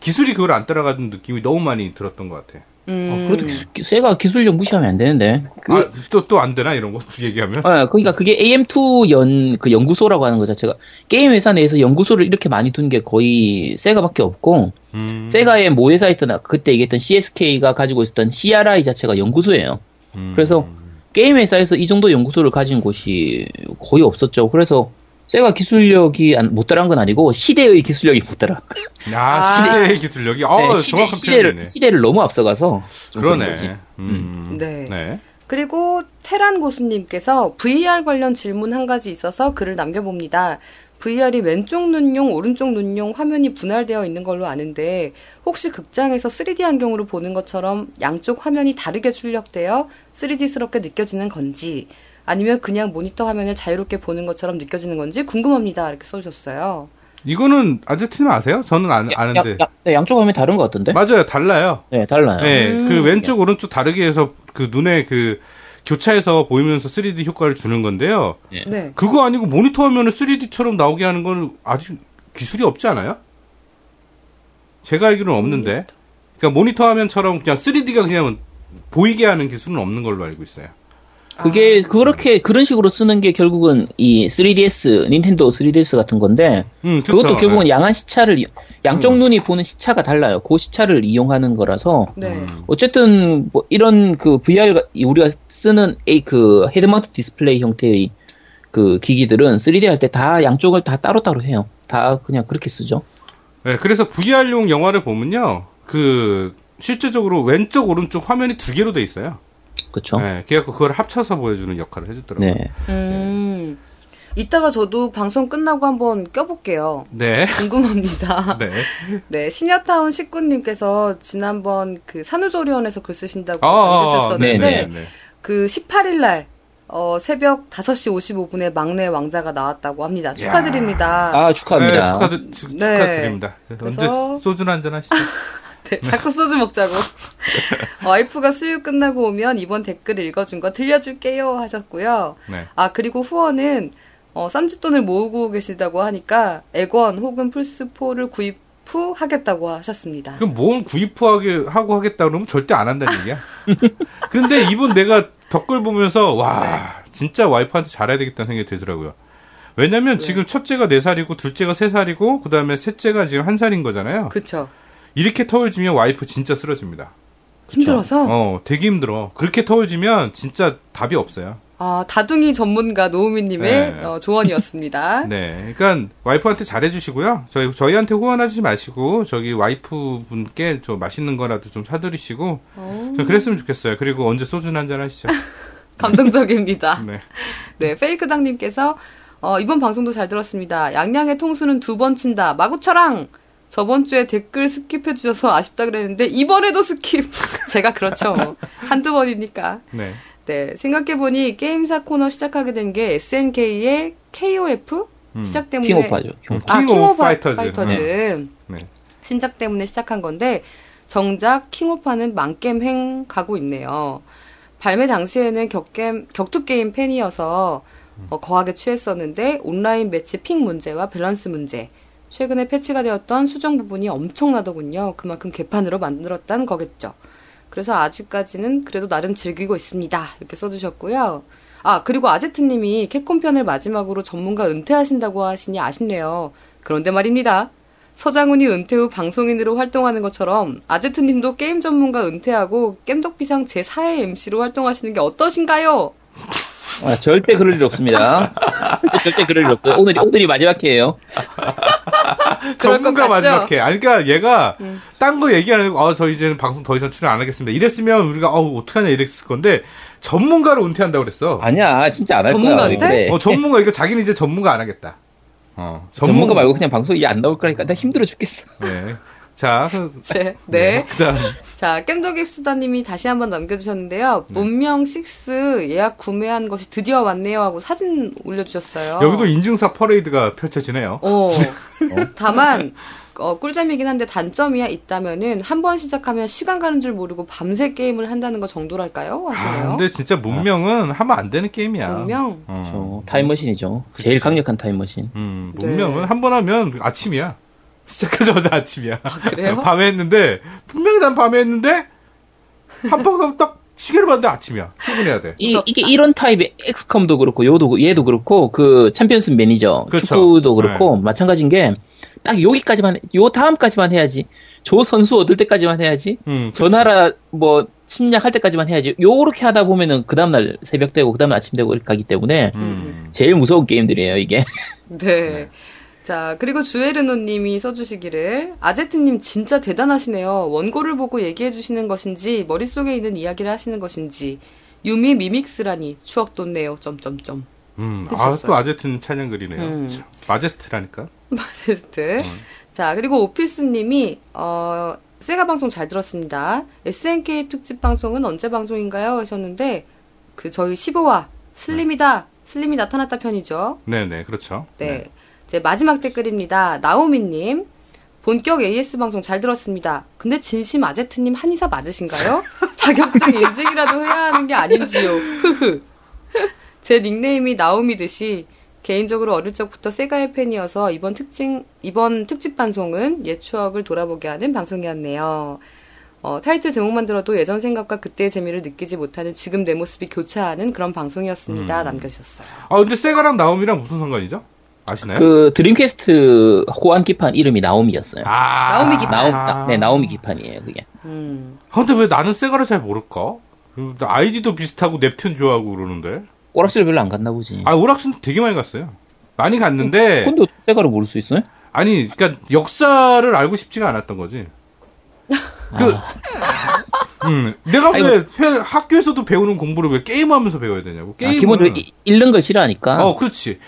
기술이 그걸 안 따라가는 느낌이 너무 많이 들었던 것 같아. 음, 어, 그래도 기술- 세가 기술력 무시하면 안 되는데. 그, 아, 또, 또 안 되나? 이런 거 얘기하면? 어, 그러니까 그게 AM2 연, 그 연구소라고 하는 거 자체가, 게임 회사 내에서 연구소를 이렇게 많이 둔 게 거의 세가밖에 없고, 음. 세가의 모회사 있던, 그때 얘기했던 CSK가 가지고 있었던 CRI 자체가 연구소예요. 음. 그래서 게임 회사에서 이 정도 연구소를 가진 곳이 거의 없었죠. 그래서 세가 기술력이 안- 못 따라한 건 아니고, 시대의 기술력이 못 따라. 야, 아. 시대의 기술력이, 어, 네, 시대, 정확한 시대를, 표현이네. 시대를 너무 앞서가서. 그러네. 음. 네. 네. 그리고 테란 고수님께서 VR 관련 질문 한 가지 있어서 글을 남겨봅니다. VR이 왼쪽 눈용, 오른쪽 눈용 화면이 분할되어 있는 걸로 아는데 혹시 극장에서 3D 안경으로 보는 것처럼 양쪽 화면이 다르게 출력되어 3D스럽게 느껴지는 건지 아니면 그냥 모니터 화면을 자유롭게 보는 것처럼 느껴지는 건지 궁금합니다. 이렇게 써주셨어요. 이거는 아제트님 아세요? 저는 안, 아는데. 양, 양, 양쪽 화면 다른 것 같던데? 맞아요, 달라요. 네, 달라요. 네, 음. 그 왼쪽 오른쪽 다르게 해서 그 눈에 그 교차해서 보이면서 3D 효과를 주는 건데요. 네. 그거 아니고 모니터 화면을 3D처럼 나오게 하는 건 아직 기술이 없지 않아요? 제가 알기로는 없는데. 그러니까 모니터 화면처럼 그냥 3D가 그냥 보이게 하는 기술은 없는 걸로 알고 있어요. 그게 그렇게 그런 식으로 쓰는 게 결국은 이 3DS 닌텐도 3DS 같은 건데 음. 그것도 결국은 양안 시차를 이- 양쪽 음. 눈이 보는 시차가 달라요. 그 시차를 이용하는 거라서 네. 음. 어쨌든 뭐 이런 그 VR 가- 우리가 쓰는 에 그 head mount 디스플레이 형태의 그 기기들은 3D 할 때 다 양쪽을 다 따로따로 해요. 다 그냥 그렇게 쓰죠. 네, 그래서 VR용 영화를 보면요. 그 실제적으로 왼쪽 오른쪽 화면이 두 개로 돼 있어요. 그렇죠. 네, 그래갖고 그걸 합쳐서 보여주는 역할을 해주더라고요. 네. 음. 이따가 저도 방송 끝나고 한번 껴볼게요. 네. 궁금합니다. 네. 네, 신야타운 식구님께서 지난번 그 산후조리원에서 글 쓰신다고 아, 아, 남겨주셨는데, 네, 네. 그 18일날, 어, 새벽 5시 55분에 막내 왕자가 나왔다고 합니다. 축하드립니다. 아 축하합니다. 네, 축하드, 축- 네. 축하드립니다. 그래서- 언제 소주나 한잔 하시죠. 네, 자꾸 소주 먹자고. 와이프가 수유 끝나고 오면 이번 댓글 읽어준 거 들려줄게요 하셨고요. 네. 아, 그리고 후원은, 어, 쌈짓돈을 모으고 계시다고 하니까, 액원 혹은 플스4를 구입 후 하겠다고 하셨습니다. 그럼 뭘 구입하게 하고 하겠다 그러면 절대 안 한다는 얘기야. 근데 이분 내가 댓글 보면서 와 진짜 와이프한테 잘해야 되겠다는 생각이 들더라고요. 왜냐면 지금 첫째가 4살이고 둘째가 3살이고 그다음에 셋째가 지금 1살인 거잖아요. 그쵸. 이렇게 터울 지면 와이프 진짜 쓰러집니다. 힘들어서? 어, 되게 힘들어. 그렇게 터울 지면 진짜 답이 없어요. 아, 다둥이 전문가 노우미님의 네. 어, 조언이었습니다. 네. 그러니까 와이프한테 잘해 주시고요. 저희 저희한테 후원하지 마시고 저기 와이프 분께 좀 맛있는 거라도 좀 사드리시고 그랬으면 좋겠어요. 그리고 언제 소주나 한잔 하시죠. 감동적입니다. 네. 네, 페이크당님께서 어, 이번 방송도 잘 들었습니다. 양양의 통수는 두 번 친다. 마구처랑 저번 주에 댓글 skip해 주셔서 아쉽다 그랬는데 이번에도 skip. 제가 그렇죠. 한두 번이니까. 네. 네, 생각해 보니 게임사 코너 시작하게 된 게 SNK의 KOF 음. 시작 때문에 킹오파죠. 킹오파. 아, King King of of Fighters. Fighters. 네. 신작 때문에 시작한 건데 정작 킹오파는 만겜행 가고 있네요. 발매 당시에는 격겜, 격투게임 팬이어서 어, 거하게 취했었는데 온라인 매치 핑 문제와 밸런스 문제 최근에 패치가 되었던 수정 부분이 엄청나더군요. 그만큼 개판으로 만들었다는 거겠죠. 그래서 아직까지는 그래도 나름 즐기고 있습니다. 이렇게 써주셨고요. 아 그리고 아제트님이 캡콤 편을 마지막으로 전문가 은퇴하신다고 하시니 아쉽네요. 그런데 말입니다. 서장훈이 은퇴 후 방송인으로 활동하는 것처럼 아제트님도 게임 전문가 은퇴하고 겜덕비상 제4회 MC로 활동하시는 게 어떠신가요? 아, 절대 그럴 일 없습니다. 절대, 절대 그럴 일 없어요. 오늘이 오늘이 마지막 회예요. 전문가? 마지막에. 아니, 그러니까 얘가 음. 딴거 얘기 안 하고, 아, 저 이제는 방송 더 이상 출연 안 하겠습니다. 이랬으면 우리가, 어 어떡하냐 이랬을 건데, 전문가로 은퇴한다고 그랬어. 아니야, 진짜 안 할 거야. 전문가한테? 어, 전문가, 그러니까 자기는 이제 전문가 안 하겠다. 어, 전문가 말고 그냥 방송이 안 나올 거니까 나 힘들어 죽겠어. 네. 자, 그, 네. 네. 그 다음. 자, 수다님이 다시 한번 남겨주셨는데요. 문명 6 예약 구매한 것이 드디어 왔네요 하고 사진 올려주셨어요. 여기도 인증샷 퍼레이드가 펼쳐지네요. 어. 다만 어, 꿀잼이긴 한데 단점이 있다면은 한 번 시작하면 시간 가는 줄 모르고 밤새 게임을 한다는 거 정도랄까요? 아, 하시네요. 근데 진짜 문명은 하면 안 되는 게임이야. 문명? 어. 저 타임머신이죠. 제일 강력한 타임머신. 음, 네. 문명은 한번 하면 아침이야. 시작하자마자 아침이야. 그래요? 밤에 했는데, 분명히 난 밤에 했는데, 한번딱 시계를 봤는데 아침이야. 출근해야 돼. 이, 이게 이런 타입의 엑스컴도 그렇고 요도 얘도 그렇고 그 챔피언스 매니저 그렇죠. 축구도 그렇고 마찬가지인 게 딱 여기까지만 요 다음까지만 해야지. 조 선수 얻을 때까지만 해야지. 음, 저 나라 뭐 침략할 때까지만 해야지. 요렇게 하다 보면은 그 다음 날 새벽 되고 그 다음 날 아침 되고 이렇게 가기 때문에 음. 제일 무서운 게임들이에요 이게. 네. 자, 그리고 주에르노 님이 써주시기를, 아제트님 진짜 대단하시네요. 원고를 보고 얘기해주시는 것인지, 머릿속에 있는 이야기를 하시는 것인지, 유미 미믹스라니, 추억 돋네요, 점점점. 음, 아. 또 아제트는 찬양 글이네요. 음. 참, 마제스트라니까. 마제스트. 자, 그리고 오피스 님이, 어, 세가 방송 잘 들었습니다. SNK 특집 방송은 언제 방송인가요? 하셨는데, 그, 저희 15화, 슬림이다. 슬림이 나타났다 편이죠. 네네, 그렇죠. 네. 이제 마지막 댓글입니다. 나오미님. 본격 AS 방송 잘 들었습니다. 근데 진심 아제트님 한의사 맞으신가요? 자격증 인증이라도 해야 하는 게 아닌지요. 흐흐. 제 닉네임이 나오미듯이 개인적으로 어릴 적부터 세가의 팬이어서 이번 특징 이번 특집 방송은 옛 추억을 돌아보게 하는 방송이었네요. 어, 타이틀 제목만 들어도 예전 생각과 그때의 재미를 느끼지 못하는 지금 내 모습이 교차하는 그런 방송이었습니다. 남겨주셨어요. 아, 근데 세가랑 나옴이랑 무슨 상관이죠? 아시나요? 그 드림캐스트 호환 기판 이름이 나오미였어요. 아, 나오미 기판. 나오, 아. 나- 네, 나오미 기판이에요, 그게. 음. 아, 근데 왜 나는 세가를 잘 모를까? 그, 아이디도 비슷하고 넵튠 좋아하고 그러는데. 오락실 별로 안 갔나 보지. 아, 오락실 되게 많이 갔어요. 많이 갔는데, 근데 어떻게 세가를 모를 수 있어요? 아니, 그니까, 역사를 알고 싶지가 않았던 거지. 그, 음, 내가 아니, 왜 회- 학교에서도 배우는 공부를 왜 게임하면서 배워야 되냐고. 아, 게임은. 기본적으로 이- 읽는 걸 싫어하니까. 어, 그렇지.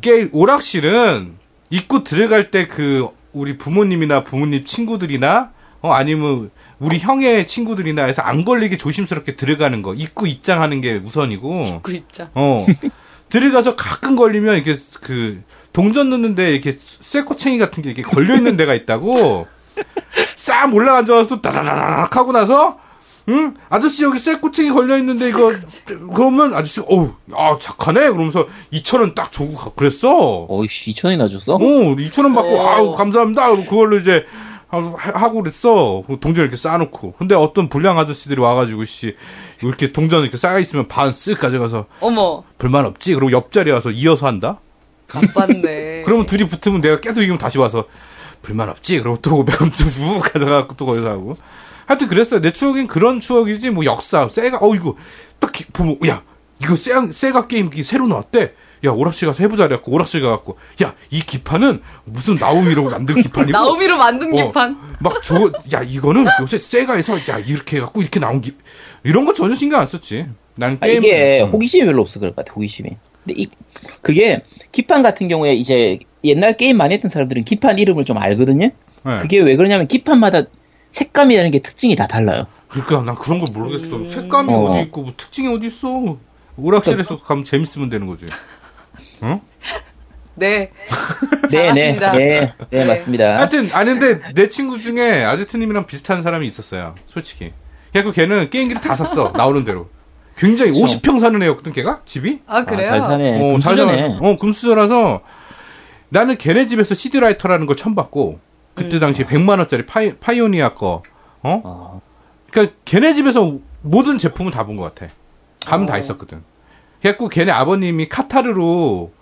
게 오락실은 입구 들어갈 때 그 우리 부모님이나 부모님 친구들이나 어 아니면 우리 형의 친구들이나 해서 안 걸리게 조심스럽게 들어가는 거. 입구 입장하는 게 우선이고. 그 입장. 어. 들어가서 가끔 걸리면 이게 그 동전 넣는데 이렇게 쇠꼬챙이 같은 게 이렇게 걸려 있는 데가 있다고. 싹 올라앉아서 따라라락 하고 나서 응 아저씨 여기 쇠꼬챙이 걸려 있는데 이거 그러면 아저씨 어우 아 착하네 그러면서 2천 원 딱 주고 가- 그랬어. 어이씨, 2천원이나 줬어? 어 2천 원 받고 오. 아우 감사합니다. 그리고 그걸로 이제 하- 하고 그랬어. 그 동전 이렇게 쌓아놓고. 근데 어떤 불량 아저씨들이 와가지고 씨 이렇게 동전 이렇게 쌓여 있으면 반 쓱 가져가서 어머, 불만 없지. 그리고 옆자리 와서 이어서 한다. 나빴네. 그러면 둘이 붙으면 내가 계속 이기면 다시 와서 불만 없지. 그러고 또 500원 쭉 가져가고 또 거기서 하고. 하여튼 그랬어요. 내 추억엔 그런 추억이지. 뭐 역사, 세가, 어 이거 딱 기- 보면 야 이거 세, 세가 게임기 새로 나왔대. 야 오락실 가서 해보자 그래갖고 오락실 가갖고 야 이 기판은 무슨 나오미로 만든 기판이고 나오미로 만든 어, 기판. 막 저, 야, 이거는 요새 세가에서, 야, 이렇게 해갖고 이렇게 나온 기, 이런 거 전혀 신경 안 썼지. 난 아, 게임. 이게 음. 호기심이 별로 없어 그럴 것 같아, 호기심이. 근데 이, 그게, 기판 같은 경우에 이제 옛날 게임 많이 했던 사람들은 기판 이름을 좀 알거든요? 네. 그게 왜 그러냐면 기판마다 색감이라는 게 특징이 다 달라요. 그러니까 난 그런 걸 모르겠어. 색감이 어. 어. 디 있고, 뭐 특징이 어디 있어. 오락실에서 가면 재밌으면 되는 거지. 어? 네. 네, 네. 네, 네, 맞습니다. 하여튼, 아니, 근데 내 친구 중에 아제트님이랑 비슷한 사람이 있었어요. 솔직히. 그래갖고 걔는 게임기를 다 샀어. 나오는 대로. 굉장히 50평 사는 애였거든, 걔가? 집이? 아, 그래요? 잘 사네. 어, 잘 금수저네. 사- 어, 금수저라서 나는 걔네 집에서 CD writer라는 걸 처음 봤고 그때 당시 에 100만 원짜리 파이, 파이오니아 거. 어? 어, 그러니까 걔네 집에서 모든 제품을 다 본 것 같아. 가면 다 있었거든. 그래갖고 걔네 아버님이 카타르로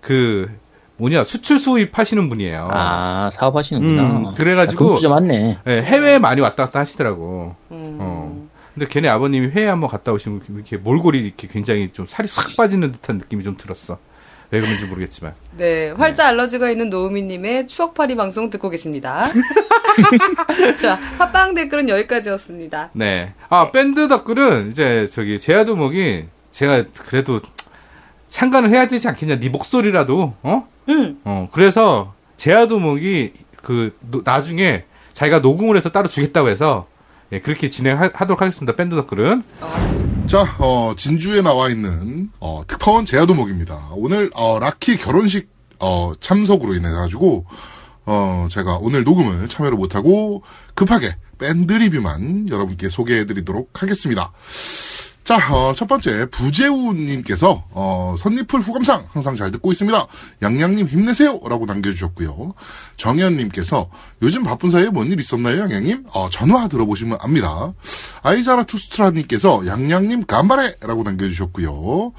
그 뭐냐 수출 수입 하시는 분이에요. 아, 사업하시는구나. 음, 그래가지고- 아, 금수저 맞네. 예, 해외에 많이 왔다 갔다 하시더라고. 음. 어. 근데 걔네 아버님이 해외 한번 갔다 오시면 이렇게 몰골이 이렇게 굉장히 좀 살이 싹 빠지는 듯한 느낌이 좀 들었어. 왜 그런지 모르겠지만. 네, 활자 알러지가 있는 노우미님의 추억파리 방송 듣고 계십니다. 자, 팟빵 댓글은 여기까지였습니다. 네. 아, 네. 밴드 댓글은 이제 저기 제아두목이 제가 그래도 참관을 해야 되지 않겠냐. 네 목소리라도 어? 음, 어. 그래서 제아두목이 그 노- 나중에 자기가 녹음을 해서 따로 주겠다고 해서 예, 그렇게 진행하도록 하겠습니다. 밴드 댓글은 자, 어, 진주에 나와 있는, 어, 특파원 제야도목입니다. 오늘, 어, 라키 결혼식, 어, 참석으로 인해 가지고, 어, 제가 오늘 녹음을 참여를 못하고, 급하게 밴드 리뷰만 여러분께 소개해드리도록 하겠습니다. 자, 어, 첫 번째, 부재우님께서, 어, 선리플 후감상 항상 잘 듣고 있습니다. 양양님 힘내세요! 라고 남겨주셨고요. 정현님께서, 요즘 바쁜 사이에 뭔 일 있었나요, 양양님? 어, 전화 들어보시면 압니다. 아이자라 투스트라님께서, 양양님 간발해! 라고 남겨주셨고요.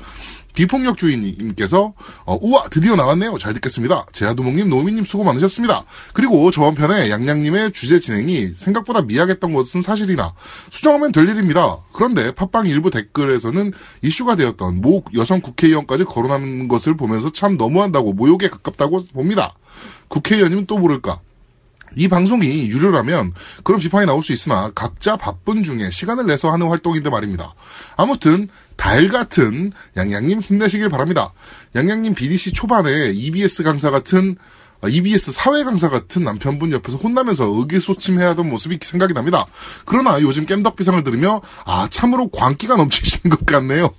비폭력 주인님께서 어, 우와 드디어 나왔네요. 잘 듣겠습니다. 제아두목님 노미님 수고 많으셨습니다. 그리고 저번 편에 양양님의 주제 진행이 생각보다 미약했던 것은 사실이나 수정하면 될 일입니다. 그런데 팟빵 일부 댓글에서는 이슈가 되었던 모 여성 국회의원까지 거론하는 것을 보면서 참 너무한다고 모욕에 가깝다고 봅니다. 국회의원이면 또 모를까? 이 방송이 유료라면 그런 비판이 나올 수 있으나 각자 바쁜 중에 시간을 내서 하는 활동인데 말입니다. 아무튼 달 같은 양양님 힘내시길 바랍니다. 양양님 BDC 초반에 EBS 강사 같은 아, EBS 사회 강사 같은 남편분 옆에서 혼나면서 의기소침해하던 모습이 생각이 납니다. 그러나 요즘 깸덕비상을 들으며 아 참으로 광기가 넘치시는 것 같네요.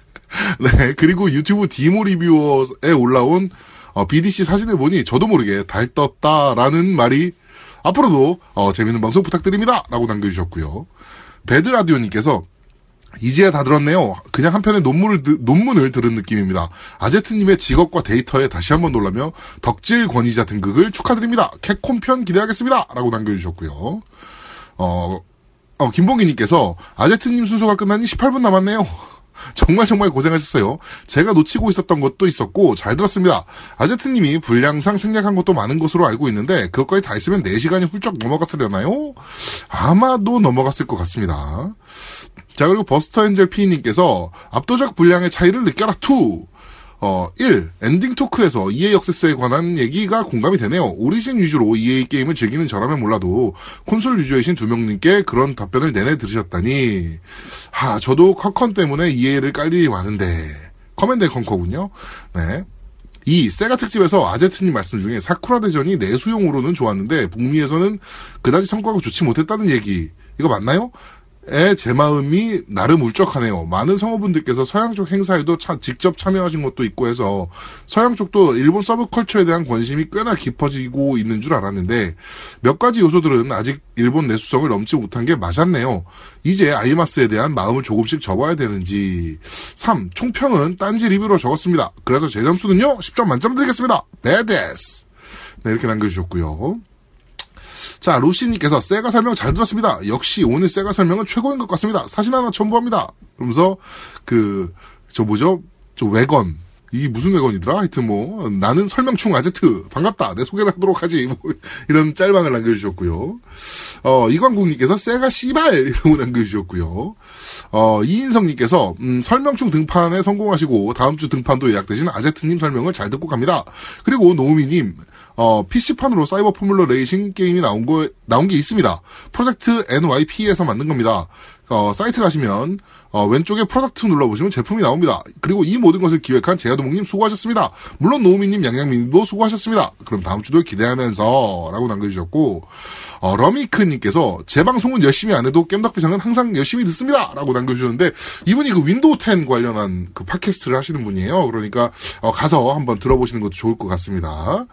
네 그리고 유튜브 디모 리뷰어에 올라온 어, BDC 사진을 보니 저도 모르게 달 떴다라는 말이 앞으로도 어, 재밌는 방송 부탁드립니다. 라고 남겨주셨고요. 배드라디오님께서 이제야 다 들었네요. 그냥 한편의 논문을, 드- 논문을 들은 느낌입니다. 아제트님의 직업과 데이터에 다시 한번 놀라며 덕질 권위자 등극을 축하드립니다. 캡콤 편 기대하겠습니다. 라고 남겨주셨고요. 어, 어, 김봉기님께서 아제트님 순서가 끝나니 18분 남았네요. 정말 정말 고생하셨어요. 제가 놓치고 있었던 것도 있었고 잘 들었습니다. 아제트님이 분량상 생략한 것도 많은 것으로 알고 있는데 그것까지 다 있으면 4시간이 훌쩍 넘어갔으려나요? 아마도 넘어갔을 것 같습니다. 자 그리고 버스터 엔젤 P님께서 압도적 분량의 차이를 느껴라 2 어, 1. 엔딩 토크에서 EA 역세스에 관한 얘기가 공감이 되네요. 오리진 위주로 EA 게임을 즐기는 저라면 몰라도 콘솔 유저이신 두 명님께 그런 답변을 내내 들으셨다니. 하, 저도 커컨 때문에 EA를 깔 일이 많은데. Command Conquer군요. 네. 2. 세가 특집에서 아제트님 말씀 중에 사쿠라 대전이 내수용으로는 좋았는데 북미에서는 그다지 성과가 좋지 못했다는 얘기. 이거 맞나요? 에 제 마음이 나름 울적하네요. 많은 성우분들께서 서양 쪽 행사에도 차- 직접 참여하신 것도 있고 해서 서양 쪽도 일본 서브컬처에 대한 관심이 꽤나 깊어지고 있는 줄 알았는데 몇 가지 요소들은 아직 일본 내수성을 넘지 못한 게 맞았네요. 이제 아이마스에 대한 마음을 조금씩 접어야 되는지. 3. 총평은 딴지 리뷰로 적었습니다. 그래서 제 점수는요 10점 만점 드리겠습니다. 베데스. 네 이렇게 남겨주셨고요. 자, 루시님께서 세가 설명 잘 들었습니다. 역시 오늘 세가 설명은 최고인 것 같습니다. 사진 하나 첨부합니다. 그러면서 그, 저 뭐죠? 저 외건. 이 무슨 외건이더라? 하여튼 뭐, 나는 설명충 아제트. 반갑다. 내 소개를 하도록 하지. 뭐, 이런 짤방을 남겨주셨고요. 어, 이광국님께서 세가 씨발! 이라고 남겨주셨고요. 어, 이인성님께서, 음, 설명충 등판에 성공하시고, 다음 주 등판도 예약되신 아제트님 설명을 잘 듣고 갑니다. 그리고 노우미님, 어, PC판으로 사이버 포뮬러 레이싱 게임이 나온 거, 나온 게 있습니다. 프로젝트 NYP에서 만든 겁니다. 어, 사이트 가시면, 어, 왼쪽에 product 눌러보시면 제품이 나옵니다. 그리고 이 모든 것을 기획한 제야도목님 수고하셨습니다. 물론 노우미님, 양양민님도 수고하셨습니다. 그럼 다음 주도 기대하면서, 라고 남겨주셨고, 어, 러미크님께서 제 방송은 열심히 안 해도 겜덕비상은 항상 열심히 듣습니다. 라고 남겨주셨는데, 이분이 그 윈도우 10 관련한 그 팟캐스트를 하시는 분이에요. 그러니까, 어, 가서 한번 들어보시는 것도 좋을 것 같습니다.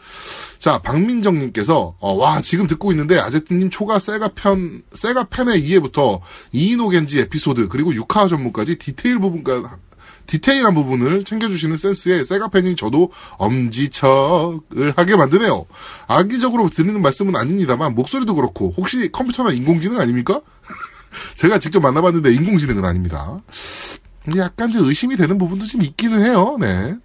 자, 박민정님께서, 어, 와, 지금 듣고 있는데, 아제트님 초가 세가 편, 세가 펜의 2회부터 이이노 겐지 에피소드, 그리고 유카 전문까지 디테일 부분까지, 디테일한 부분을 챙겨주시는 센스에 세가 팬인 저도 엄지척을 하게 만드네요. 악의적으로 드리는 말씀은 아닙니다만, 목소리도 그렇고, 혹시 컴퓨터나 인공지능 아닙니까? 제가 직접 만나봤는데 인공지능은 아닙니다. 약간 좀 의심이 되는 부분도 좀 있기는 해요, 네.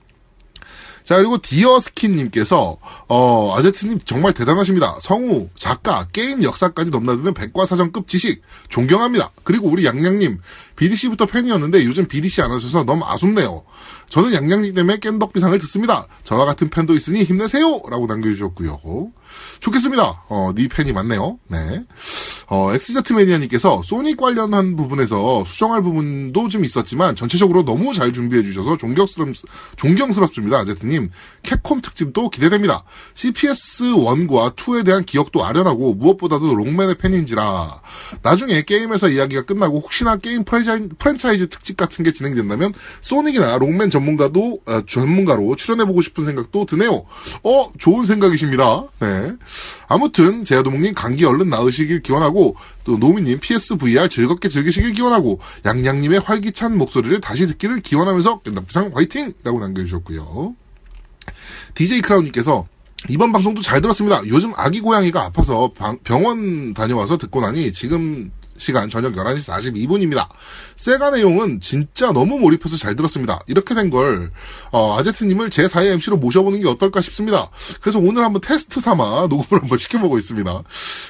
자, 그리고 디어스킨님께서, 어, 아제트님 정말 대단하십니다. 성우, 작가, 게임 역사까지 넘나드는 백과사전급 지식, 존경합니다. 그리고 우리 양양님, BDC부터 팬이었는데 요즘 BDC 안 하셔서 너무 아쉽네요. 저는 양양님 때문에 겜덕비상을 듣습니다. 저와 같은 팬도 있으니 힘내세요! 라고 남겨주셨고요. 좋겠습니다. 어, 네 팬이 많네요. 네. 어, 엑스자트 매니아님께서 소닉 관련한 부분에서 수정할 부분도 좀 있었지만 전체적으로 너무 잘 준비해 주셔서 존경스럽, 존경스럽습니다. 아제트님. 캡콤 특집도 기대됩니다. CPS1과 2에 대한 기억도 아련하고 무엇보다도 록맨의 팬인지라 나중에 게임에서 이야기가 끝나고 혹시나 게임 프 랜차이즈, 프랜차이즈 특집 같은 게 진행된다면 소닉이나 록맨 전문가도 어, 전문가로 출연해보고 싶은 생각도 드네요. 어 좋은 생각이십니다. 네. 아무튼 제야도목님 감기 얼른 나으시길 기원하고 또 노미님 PSVR 즐겁게 즐기시길 기원하고 양양님의 활기찬 목소리를 다시 듣기를 기원하면서 깸덕비상 화이팅이라고 남겨주셨고요. DJ 크라운님께서 이번 방송도 잘 들었습니다. 요즘 아기 고양이가 아파서 방- 병원 다녀와서 듣고 나니 지금 시간 저녁 11시 42분입니다. 세가 내용은 진짜 너무 몰입해서 잘 들었습니다. 이렇게 된 걸, 어, 아제트님을 제 4의 MC로 모셔보는 게 어떨까 싶습니다. 그래서 오늘 한번 테스트 삼아 녹음을 한번 시켜보고 있습니다.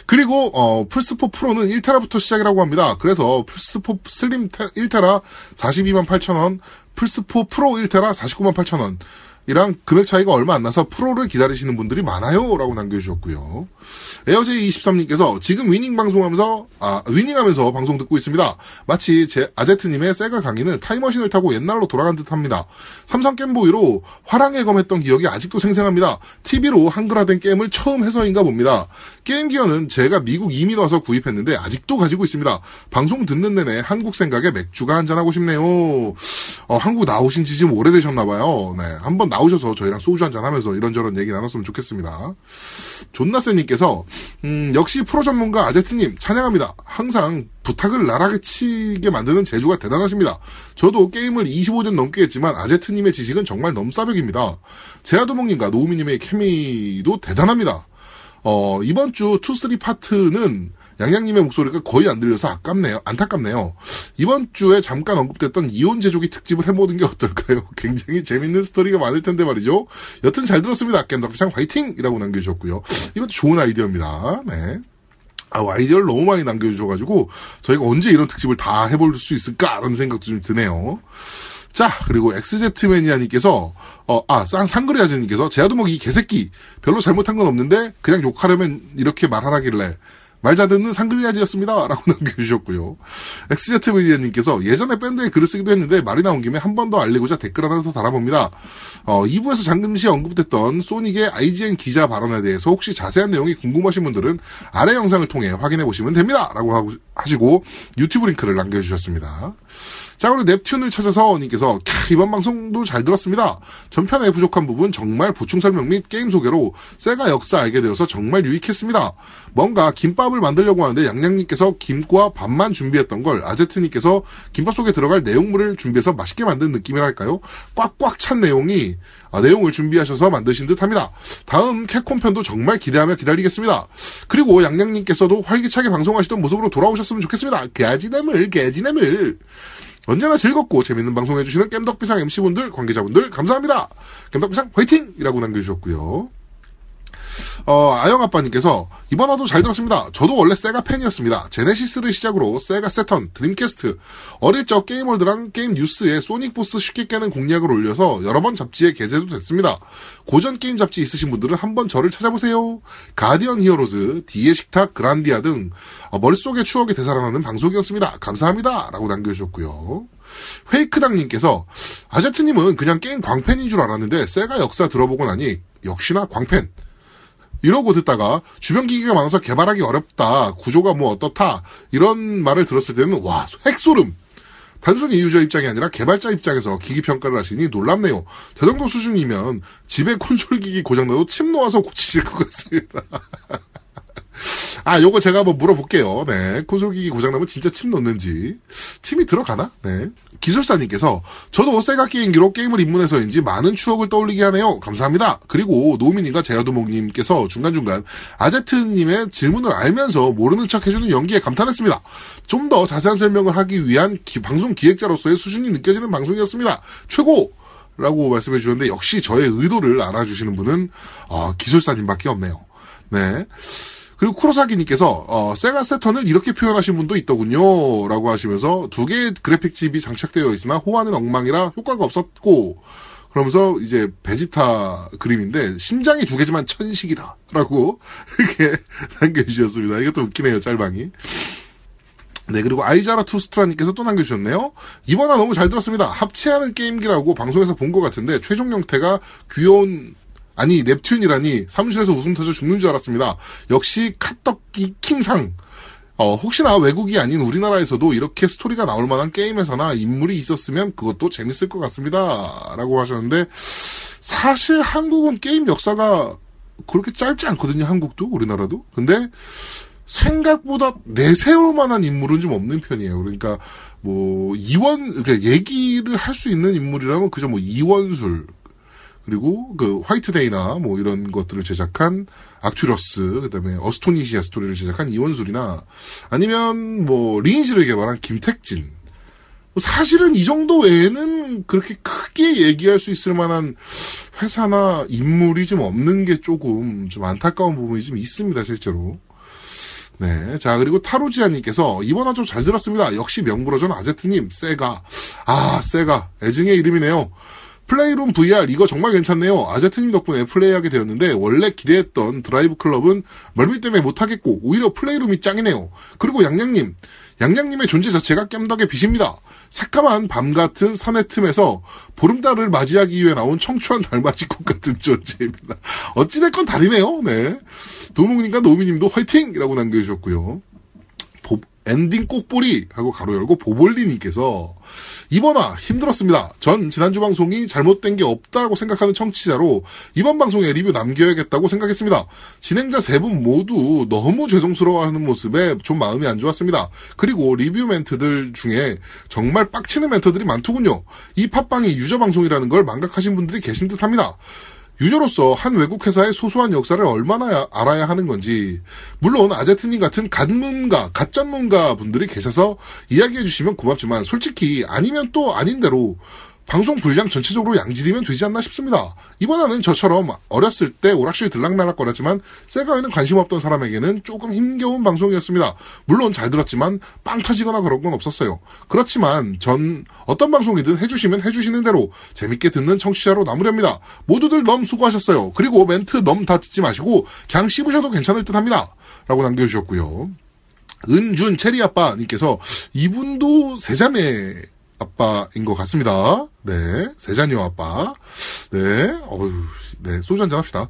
그리고, 어, 플스4 프로는 1테라부터 시작이라고 합니다. 그래서 플스4 슬림 1테라 42만 8천원, 플스4 프로 1테라 49만 8천 원, 이랑 금액 차이가 얼마 안 나서 프로를 기다리시는 분들이 많아요. 라고 남겨주셨고요. 에어제이23님께서 지금 위닝 방송하면서, 아, 위닝하면서 방송 듣고 있습니다. 마치 제 아제트님의 세가 강의는 타임머신을 타고 옛날로 돌아간 듯 합니다. 삼성 겜보이로 화랑의 검했던 기억이 아직도 생생합니다. TV로 한글화된 게임을 처음 해서인가 봅니다. 게임 기어는 제가 미국 이민 와서 구입했는데 아직도 가지고 있습니다. 방송 듣는 내내 한국 생각에 맥주가 한잔하고 싶네요. 어, 한국 나오신 지 지금 오래되셨나봐요. 네. 한번 나오셔서 저희랑 소주 한잔 하면서 이런저런 얘기 나눴으면 좋겠습니다. 존나세님께서, 음, 역시 프로 전문가 아제트님, 찬양합니다. 항상 부탁을 나락에 치게 만드는 재주가 대단하십니다. 저도 게임을 25년 넘게 했지만 아제트님의 지식은 정말 넘사벽입니다. 제아도목님과 노우미님의 케미도 대단합니다. 어, 이번 주 2, 3 파트는 양양님의 목소리가 거의 안 들려서 아깝네요. 안타깝네요. 이번 주에 잠깐 언급됐던 이온 제조기 특집을 해보는 게 어떨까요? 굉장히 재밌는 스토리가 많을 텐데 말이죠. 여튼 잘 들었습니다. 겜덕비상 화이팅! 이라고 남겨주셨고요. 이것도 좋은 아이디어입니다. 네. 아, 아이디어를 너무 많이 남겨주셔가지고, 저희가 언제 이런 특집을 다 해볼 수 있을까라는 생각도 좀 드네요. 자, 그리고 엑스제트매니아님께서, 어, 아, 쌍, 상그리아즈님께서, 제아도목 이 개새끼, 별로 잘못한 건 없는데, 그냥 욕하려면 이렇게 말하라길래, 말잘 듣는 상글리아지였습니다. 라고 남겨주셨고요. 엑스제트미디어님께서 예전에 밴드에 글을 쓰기도 했는데 말이 나온 김에 한 번 더 알리고자 댓글 하나 더 달아봅니다. 어, 2부에서 잠금시 언급됐던 소닉의 IGN 기자 발언에 대해서 혹시 자세한 내용이 궁금하신 분들은 아래 영상을 통해 확인해 보시면 됩니다. 라고 하시고 유튜브 링크를 남겨주셨습니다. 자, 그리고 넵튠을 찾아서 님께서 캬, 이번 방송도 잘 들었습니다. 전편에 부족한 부분 정말 보충 설명 및 게임 소개로 세가 역사 알게 되어서 정말 유익했습니다. 뭔가 김밥을 만들려고 하는데 양양님께서 김과 밥만 준비했던 걸 아제트님께서 김밥 속에 들어갈 내용물을 준비해서 맛있게 만든 느낌이랄까요? 꽉꽉 찬 내용이 아, 내용을 준비하셔서 만드신 듯합니다. 다음 캡콤 편도 정말 기대하며 기다리겠습니다. 그리고 양양님께서도 활기차게 방송하시던 모습으로 돌아오셨으면 좋겠습니다. 개지나물 개지나물 언제나 즐겁고 재밌는 방송 해주시는 겜덕비상 MC분들, 관계자분들, 감사합니다. 겜덕비상 화이팅! 이라고 남겨주셨고요. 어, 아영 아빠님께서, 이번 화도 잘 들었습니다. 저도 원래 세가 팬이었습니다. 제네시스를 시작으로 세가 세턴, 드림캐스트, 어릴 적 게임월드랑 게임 뉴스에 소닉 보스 쉽게 깨는 공략을 올려서 여러 번 잡지에 게재도 됐습니다. 고전 게임 잡지 있으신 분들은 한번 저를 찾아보세요. 가디언 히어로즈, D의 식탁, 그란디아 등 어, 머릿속에 추억이 되살아나는 방송이었습니다. 감사합니다. 라고 남겨주셨고요. 페이크당님께서 아제트님은 그냥 게임 광팬인 줄 알았는데 세가 역사 들어보고 나니 역시나 광팬. 이러고 듣다가 주변 기기가 많아서 개발하기 어렵다. 구조가 뭐 어떻다. 이런 말을 들었을 때는 와 핵소름. 단순히 유저 입장이 아니라 개발자 입장에서 기기 평가를 하시니 놀랍네요. 저 정도 수준이면 집에 콘솔 기기 고장나도 침 놓아서 고치실 것 같습니다. 아, 요거 제가 한번 물어볼게요. 네. 콘솔기기 고장나면 진짜 침 넣는지. 침이 들어가나? 네. 기술사님께서, 저도 세가 게임기로 게임을 입문해서인지 많은 추억을 떠올리게 하네요. 감사합니다. 그리고 노미님과 제아도목님께서 중간중간 아제트님의 질문을 알면서 모르는 척 해주는 연기에 감탄했습니다. 좀 더 자세한 설명을 하기 위한 기, 방송 기획자로서의 수준이 느껴지는 방송이었습니다. 최고! 라고 말씀해 주셨는데, 역시 저의 의도를 알아주시는 분은, 어, 기술사님밖에 없네요. 네. 그리고 쿠로사기님께서 어, 세가 세턴을 이렇게 표현하신 분도 있더군요. 라고 하시면서 두 개의 그래픽 칩이 장착되어 있으나 호환은 엉망이라 효과가 없었고 그러면서 이제 베지타 그림인데 심장이 두 개지만 천식이다. 라고 이렇게 남겨주셨습니다. 이것도 웃기네요. 짤방이. 네, 그리고 아이자라 투스트라님께서 또 남겨주셨네요. 이번화 너무 잘 들었습니다. 합체하는 게임기라고 방송에서 본 것 같은데, 최종 형태가 귀여운 아니 넵튠이라니 사무실에서 웃음 터져 죽는 줄 알았습니다. 역시 카떡기 킹상. 어, 혹시나 외국이 아닌 우리나라에서도 이렇게 스토리가 나올 만한 게임에서나 인물이 있었으면 그것도 재밌을 것 같습니다. 라고 하셨는데, 사실 한국은 게임 역사가 그렇게 짧지 않거든요, 한국도, 우리나라도. 근데, 생각보다 내세울 만한 인물은 좀 없는 편이에요. 그러니까, 뭐, 이원, 그러니까 얘기를 할 수 있는 인물이라면 그저 뭐 이원술, 그리고 그 화이트데이나 뭐 이런 것들을 제작한 악츄러스 그다음에 어스토니시아 스토리를 제작한 이원술이나 아니면 뭐 리인시를 개발한 김택진 사실은 이 정도 외에는 그렇게 크게 얘기할 수 있을 만한 회사나 인물이 좀 없는 게 조금 좀 안타까운 부분이 좀 있습니다 실제로 네. 자, 그리고 타루지아님께서, 이번 화도 잘 들었습니다. 역시 명불허전 아제트님, 세가. 아, 세가. 애증의 이름이네요. 플레이룸 VR 이거 정말 괜찮네요. 아제트님 덕분에 플레이하게 되었는데 원래 기대했던 드라이브 클럽은 멀미 때문에 못하겠고 오히려 플레이룸이 짱이네요. 그리고 양양님 양양님의 존재 자체가 깸덕의 빛입니다. 새까만 밤 같은 산의 틈에서 보름달을 맞이하기 위해 나온 청초한 달맞이꽃 같은 존재입니다. 어찌됐건 다르네요. 네. 도목님과 노미님도 화이팅이라고 남겨주셨고요. 보- 엔딩 꼭 보리 하고 가로 열고 보볼리님께서 이번화 잘 들었습니다. 전 지난주 방송이 잘못된 게 없다고 생각하는 청취자로 이번 방송에 리뷰 남겨야겠다고 생각했습니다. 진행자 세 분 모두 너무 죄송스러워하는 모습에 좀 마음이 안 좋았습니다. 그리고 리뷰 멘트들 중에 정말 빡치는 멘트들이 많더군요. 이 팟빵이 유저 방송이라는 걸 망각하신 분들이 계신 듯합니다. 유저로서 한 외국 회사의 소소한 역사를 얼마나 야- 알아야 하는 건지. 물론 아제트님 같은 갓문가, 갓전문가 분들이 계셔서 이야기해 주시면 고맙지만 솔직히 아니면 또 아닌 대로 방송 분량 전체적으로 양질이면 되지 않나 싶습니다. 이번에는 저처럼 어렸을 때 오락실 들락날락거렸지만 세가에는 관심 없던 사람에게는 조금 힘겨운 방송이었습니다. 물론 잘 들었지만 빵 터지거나 그런 건 없었어요. 그렇지만 전 어떤 방송이든 해주시면 해주시는 대로 재밌게 듣는 청취자로 남으렵니다. 모두들 너무 수고하셨어요. 그리고 멘트 너무 다 듣지 마시고 그냥 씹으셔도 괜찮을 듯 합니다. 라고 남겨주셨고요. 은준 체리 아빠님께서 이분도 세자매 아빠인 것 같습니다. 네, 세자녀 아빠. 네, 어휴, 네, 소주 한잔 합시다.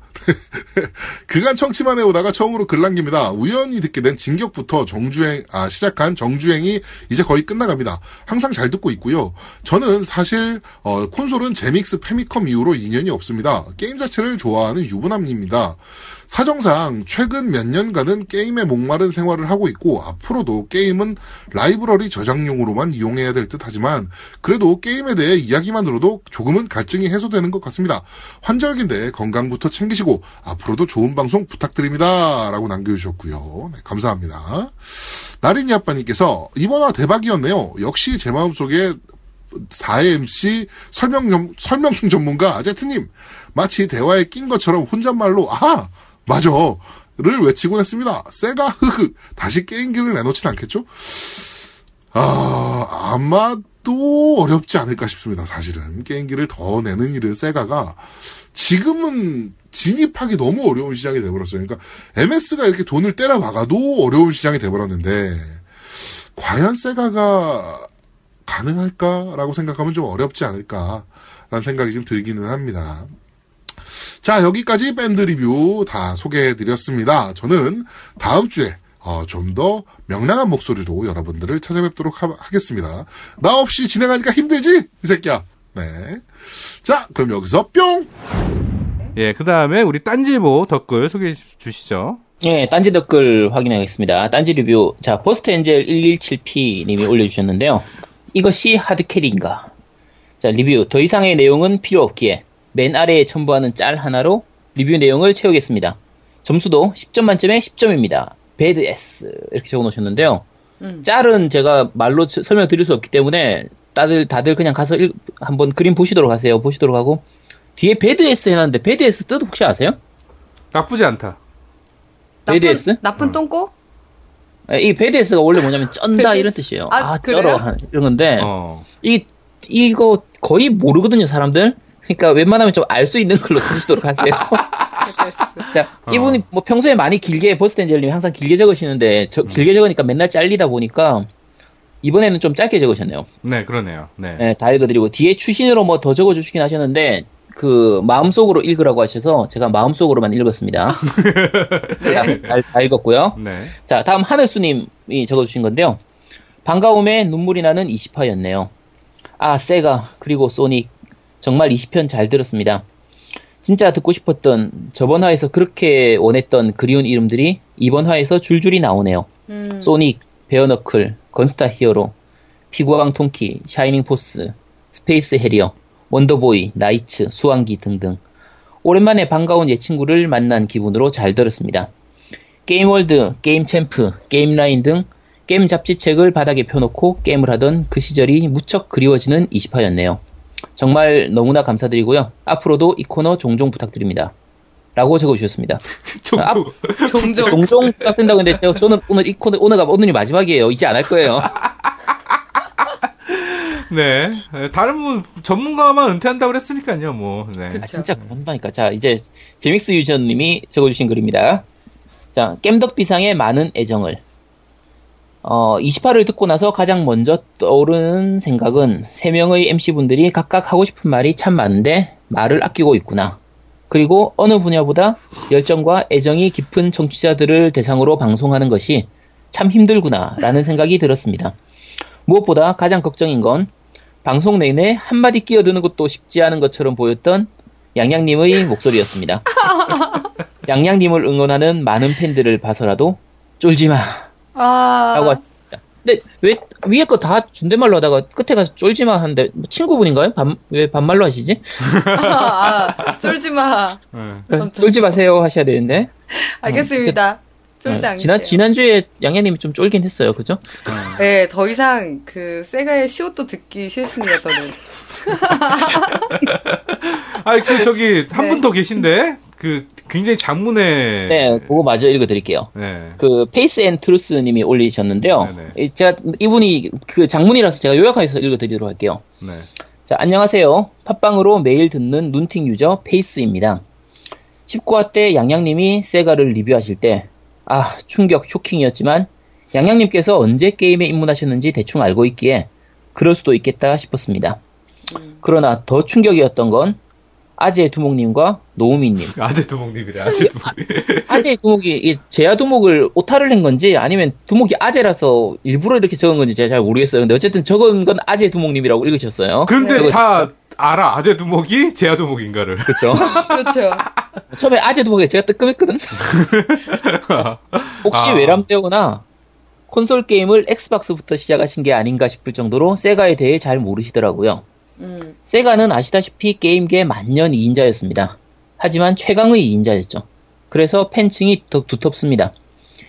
그간 청취만 해오다가 처음으로 글 남깁니다. 우연히 듣게 된 진격부터 정주행, 아, 시작한 정주행이 이제 거의 끝나갑니다. 항상 잘 듣고 있고요. 저는 사실, 어, 콘솔은 제믹스 패미컴 이후로 인연이 없습니다. 게임 자체를 좋아하는 유부남입니다. 사정상 최근 몇 년간은 게임에 목마른 생활을 하고 있고 앞으로도 게임은 라이브러리 저장용으로만 이용해야 될 듯 하지만 그래도 게임에 대해 이야기만 들어도 조금은 갈증이 해소되는 것 같습니다. 환절기인데 건강부터 챙기시고 앞으로도 좋은 방송 부탁드립니다. 라고 남겨주셨고요. 네, 감사합니다. 나린이 아빠님께서 이번화 대박이었네요. 역시 제 마음속에 4MC 설명, 전- 설명충 전문가 아제트님. 마치 대화에 낀 것처럼 혼잣말로, 아! 맞아! 를 외치곤 했습니다. 세가 흐흐. 다시 게임기를 내놓진 않겠죠? 아, 아마도 어렵지 않을까 싶습니다. 사실은. 게임기를 더 내는 일은 세가가 지금은 진입하기 너무 어려운 시장이 돼버렸어요. 그러니까 MS가 이렇게 돈을 때려 박아도 어려운 시장이 돼버렸는데 과연 세가가 가능할까라고 생각하면 좀 어렵지 않을까라는 생각이 좀 들기는 합니다. 자, 여기까지 밴드 리뷰 다 소개해드렸습니다. 저는 다음 주에 어, 좀 더 명랑한 목소리로 여러분들을 찾아뵙도록 하, 겠습니다나 없이 진행하니까 힘들지? 이 새끼야. 네. 자, 그럼 여기서 뿅! 예, 그 다음에 우리 딴지일보 댓글 소개해 주시죠. 예, 딴지 댓글 확인하겠습니다. 딴지 리뷰. 자, 버스트 엔젤 117P 님이 올려주셨는데요. 이것이 hard carry인가? 자, 리뷰. 더 이상의 내용은 필요 없기에 맨 아래에 첨부하는 짤 하나로 리뷰 내용을 채우겠습니다. 점수도 10점 만점에 10점입니다. Bad ass. 이렇게 적어 놓으셨는데요. 음. 짤은 제가 말로 서- 설명드릴 수 없기 때문에 다들, 다들 그냥 가서 읽- 한번 그림 보시도록 하세요. 보시도록 하고. 뒤에 배드 S 해놨는데 배드 S 뜻 혹시 아세요? 나쁘지 않다. 나쁜, BDS? 나쁜 똥꼬? 예, 이 배드S가 원래 뭐냐면 쩐다? 이런 뜻이에요. 아, 아? 쩔어 한- 이런 건데 어. 이 이거 거의 모르거든요 사람들. 그러니까 웬만하면 좀 알 수 있는 걸로 쓰시도록 하세요. 자, 어. 이분이 뭐 평소에 많이 길게 버스텐젤님이 항상 길게 적으시는데 저, 길게 적으니까 맨날 잘리다 보니까 이번에는 좀 짧게 적으셨네요. 네, 그러네요. 네. 네, 다 읽어드리고 뒤에 추신으로 뭐 더 적어주시긴 하셨는데 그 마음속으로 읽으라고 하셔서 제가 마음속으로만 읽었습니다. 자, 다, 다 읽었고요. 네. 자, 다음 하늘수님이 적어주신 건데요. 반가움에 눈물이 나는 20화였네요. 아, 세가, 그리고 소닉. 정말 20편 잘 들었습니다. 진짜 듣고 싶었던 저번 화에서 그렇게 원했던 그리운 이름들이 이번 화에서 줄줄이 나오네요. 음. 소닉, 베어너클, 건스타 히어로, 피구왕 통키, 샤이닝 포스, 스페이스 해리어, 원더보이, 나이츠, 수왕기 등등. 오랜만에 반가운 예 친구를 만난 기분으로 잘 들었습니다. 게임월드, 게임 챔프, 게임라인 등 게임 잡지책을 바닥에 펴놓고 게임을 하던 그 시절이 무척 그리워지는 20화였네요. 정말 너무나 감사드리고요. 앞으로도 이 코너 종종 부탁드립니다. 라고 적어주셨습니다. 좀, 아, 좀- 종종. 종종 부탁드린다고 했는데 제가 저는 오늘 이 코너 오늘가 오늘이 마지막이에요. 이제 안 할 거예요. 네. 네, 다른 분 전문가만 은퇴한다고 그랬으니까요, 뭐. 네. 아, 그쵸. 진짜 그런다니까. 자, 이제 제믹스 유저님이 적어주신 글입니다. 자, 겜덕비상의 많은 애정을. 어, 28을 듣고 나서 가장 먼저 떠오르는 생각은 3명의 MC분들이 각각 하고 싶은 말이 참 많은데 말을 아끼고 있구나. 그리고 어느 분야보다 열정과 애정이 깊은 청취자들을 대상으로 방송하는 것이 참 힘들구나 라는 생각이 들었습니다. 무엇보다 가장 걱정인 건 방송 내내 한마디 끼어드는 것도 쉽지 않은 것처럼 보였던 양양님의 목소리였습니다. 양양님을 응원하는 많은 팬들을 봐서라도 쫄지 마. 아, 라고 하셨습니다. 근데 왜 위에 거 다 존댓말로 하다가 끝에 가서 쫄지 마 하는데 뭐 친구분인가요? 반, 왜 반말로 하시지? 아, 아, 쫄지 마. 네. 좀, 좀, 쫄지 마세요 하셔야 되는데. 알겠습니다. 쫄지 네, 않게. 지난 지난주에 양양님이 좀 쫄긴 했어요. 그죠? 네, 더 이상 그 세가의 시옷도 듣기 싫습니다, 저는. 아니, 그, 저기, 한 네. 분 더 계신데? 그, 굉장히 장문의. 네, 그거 마저 읽어 드릴게요. 네. 그 페이스 앤 트루스 님이 올리셨는데요. 네네. 이- 제가 이분이 그 장문이라서 제가 요약해서 읽어 드리도록 할게요. 네. 자, 안녕하세요. 팟빵으로 매일 듣는 눈팅 유저 페이스입니다. 19화 때 양양님이 세가를 리뷰하실 때, 아, 충격, 쇼킹이었지만, 양양님께서 언제 게임에 입문하셨는지 대충 알고 있기에, 그럴 수도 있겠다 싶었습니다. 그러나 더 충격이었던 건, 아재 두목님과 노우미님. 아재 두목님이래, 아재 두목님. 아재 두목이, 이 제야 두목을 오타를 낸 건지, 아니면 두목이 아재라서 일부러 이렇게 적은 건지 제가 잘 모르겠어요. 근데 어쨌든 적은 건 아재 두목님이라고 읽으셨어요. 그런데 네. 다 알아. 아재 두목이 제야 두목인가를. 그렇죠. 그렇죠. 처음에 아재 두목에 제가 뜨끔했거든. 혹시 아. 외람되거나 콘솔 게임을 엑스박스부터 시작하신 게 아닌가 싶을 정도로 세가에 대해 잘 모르시더라고요. 음, 세가는 아시다시피 게임계 만년 2인자였습니다. 하지만 최강의 2인자였죠. 그래서 팬층이 더 두텁습니다.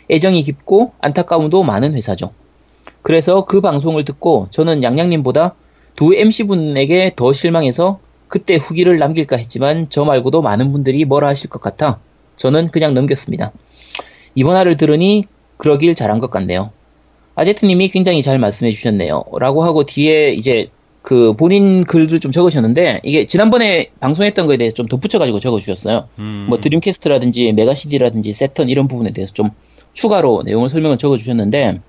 애정이 깊고 안타까움도 많은 회사죠. 그래서 그 방송을 듣고 저는 양양님보다 두 MC분에게 더 실망해서 그때 후기를 남길까 했지만 저 말고도 많은 분들이 뭐라 하실 것 같아 저는 그냥 넘겼습니다. 이번 화를 들으니 그러길 잘한 것 같네요. 아제트님이 굉장히 잘 말씀해 주셨네요. 라고 하고 뒤에 이제 그 본인 글을 좀 적으셨는데 이게 지난번에 방송했던 거에 대해서 좀 덧붙여가지고 적어주셨어요. 음. 뭐 드림캐스트라든지 메가시디라든지 세턴 이런 부분에 대해서 좀 추가로 내용을 설명을 적어주셨는데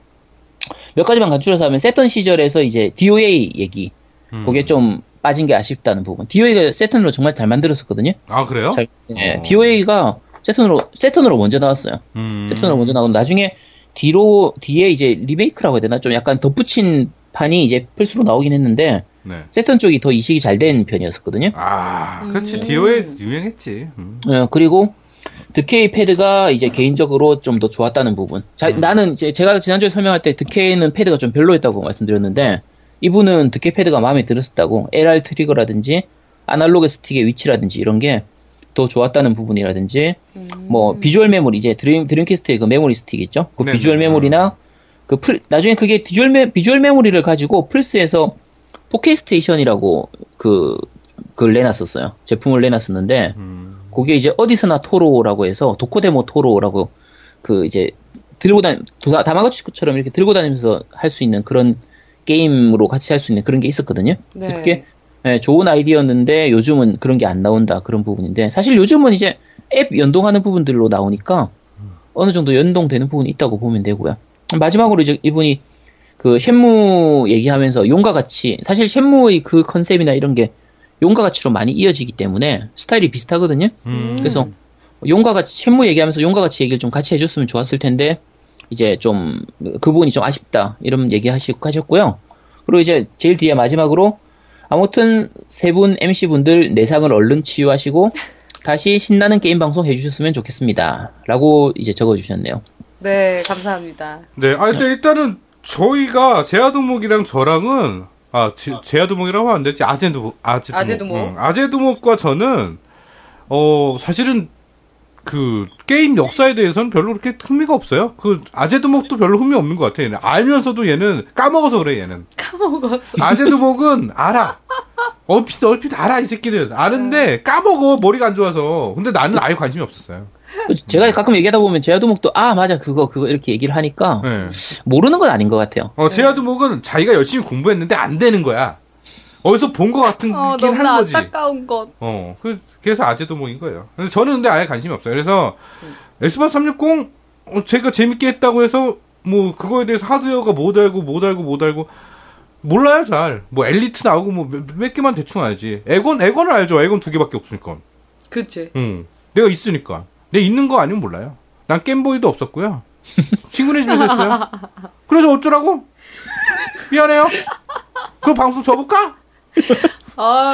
몇 가지만 간추려서 하면 세턴 시절에서 이제 DOA 얘기 음. 그게 좀 빠진 게 아쉽다는 부분. DOA가 세턴으로 정말 잘 만들었었거든요. 아, 그래요? 잘, 네, 어. DOA가 세턴으로 세턴으로 먼저 나왔어요. 음. 세턴으로 먼저 나오고 나중에 뒤로 뒤에 이제 리메이크라고 해야 되나 좀 약간 덧붙인 판이 이제 플스로 나오긴 했는데 네. 세턴 쪽이 더 이식이 잘 된 편이었었거든요. 아, 그렇지. 음. 디오에 유명했지. 음. 어, 그리고 드캐 패드가 이제 개인적으로 좀 더 좋았다는 부분. 자, 음. 나는 이제 제가 지난주에 설명할 때 드캐는 패드가 좀 별로였다고 말씀드렸는데 이분은 드캐 패드가 마음에 들었었다고 LR 트리거라든지 아날로그 스틱의 위치라든지 이런 게 더 좋았다는 부분이라든지 음. 뭐 비주얼 메모리 이제 드림 드림캐스트의 그 메모리 스틱 있죠? 그 네네. 비주얼 메모리나 그 플, 나중에 그게 비주얼 메 비주얼 메모리를 가지고 플스에서 포켓스테이션이라고 그 그걸 내놨었어요. 제품을 내놨었는데 음. 그게 이제 어디서나 토로라고 해서 도코데모 토로라고 그 이제 들고 다니 다- 다마고치처럼 이렇게 들고 다니면서 할 수 있는 그런 게임으로 같이 할 수 있는 그런 게 있었거든요. 네. 그게 예, 좋은 아이디어였는데 요즘은 그런 게 안 나온다 그런 부분인데 사실 요즘은 이제 앱 연동하는 부분들로 나오니까 어느 정도 연동되는 부분이 있다고 보면 되고요. 마지막으로 이제 이분이 그 쉔무 얘기하면서 용과 같이 사실 쉔무의 그 컨셉이나 이런 게 용과 같이로 많이 이어지기 때문에 스타일이 비슷하거든요. 음. 그래서 용과 같이 쉔무 얘기하면서 용과 같이 얘기를 좀 같이 해줬으면 좋았을 텐데 이제 좀 그 부분이 좀 아쉽다 이런 얘기 하시, 하셨고요. 그리고 이제 제일 뒤에 마지막으로 아무튼 세 분 MC 분들 내상을 얼른 치유하시고 다시 신나는 게임 방송 해주셨으면 좋겠습니다.라고 이제 적어주셨네요. 네, 감사합니다. 네, 아, 근데 일단은 저희가 제아두목이랑 저랑은 아, 제, 제아두목이라고 하면 안 되지. 아제두목. 아제두목. 아제두목. 응. 아제두목과 저는 어, 사실은 그 게임 역사에 대해서는 별로 그렇게 흥미가 없어요. 그 아제두목도 별로 흥미 없는 것 같아. 얘는 알면서도 얘는 까먹어서 그래. 얘는 까먹었어. 아제두목은 알아. 얼핏 얼핏 알아 이 새끼는 아는데 까먹어 머리가 안 좋아서. 근데 나는 아예 관심이 없었어요. 제가 가끔 얘기하다 보면 제아도목도 아 맞아 그거 그거 이렇게 얘기를 하니까 네. 모르는 건 아닌 것 같아요. 어, 제아두목은 자기가 열심히 공부했는데 안 되는 거야. 어디서 본 것 같은 어, 느낌 너무 하는 거지. 안타까운 것. 어, 그, 그래서 아재도목인 거예요. 근데 저는 근데 아예 관심이 없어요. 그래서, 음. 에스파 360, 어, 제가 재밌게 했다고 해서, 뭐, 그거에 대해서 하드웨어가 못 알고, 못 알고, 못 알고, 몰라요, 잘. 뭐, 엘리트 나오고, 뭐, 몇, 몇 개만 대충 알지. 에건, 에건을 알죠. 에건 두 개밖에 없으니까. 그치. 응. 내가 있으니까. 내 있는 거 아니면 몰라요. 난 겜보이도 없었고요. 친구네 집에서 했어요. 그래서 어쩌라고? 미안해요. 그럼 방송 접을까? 아,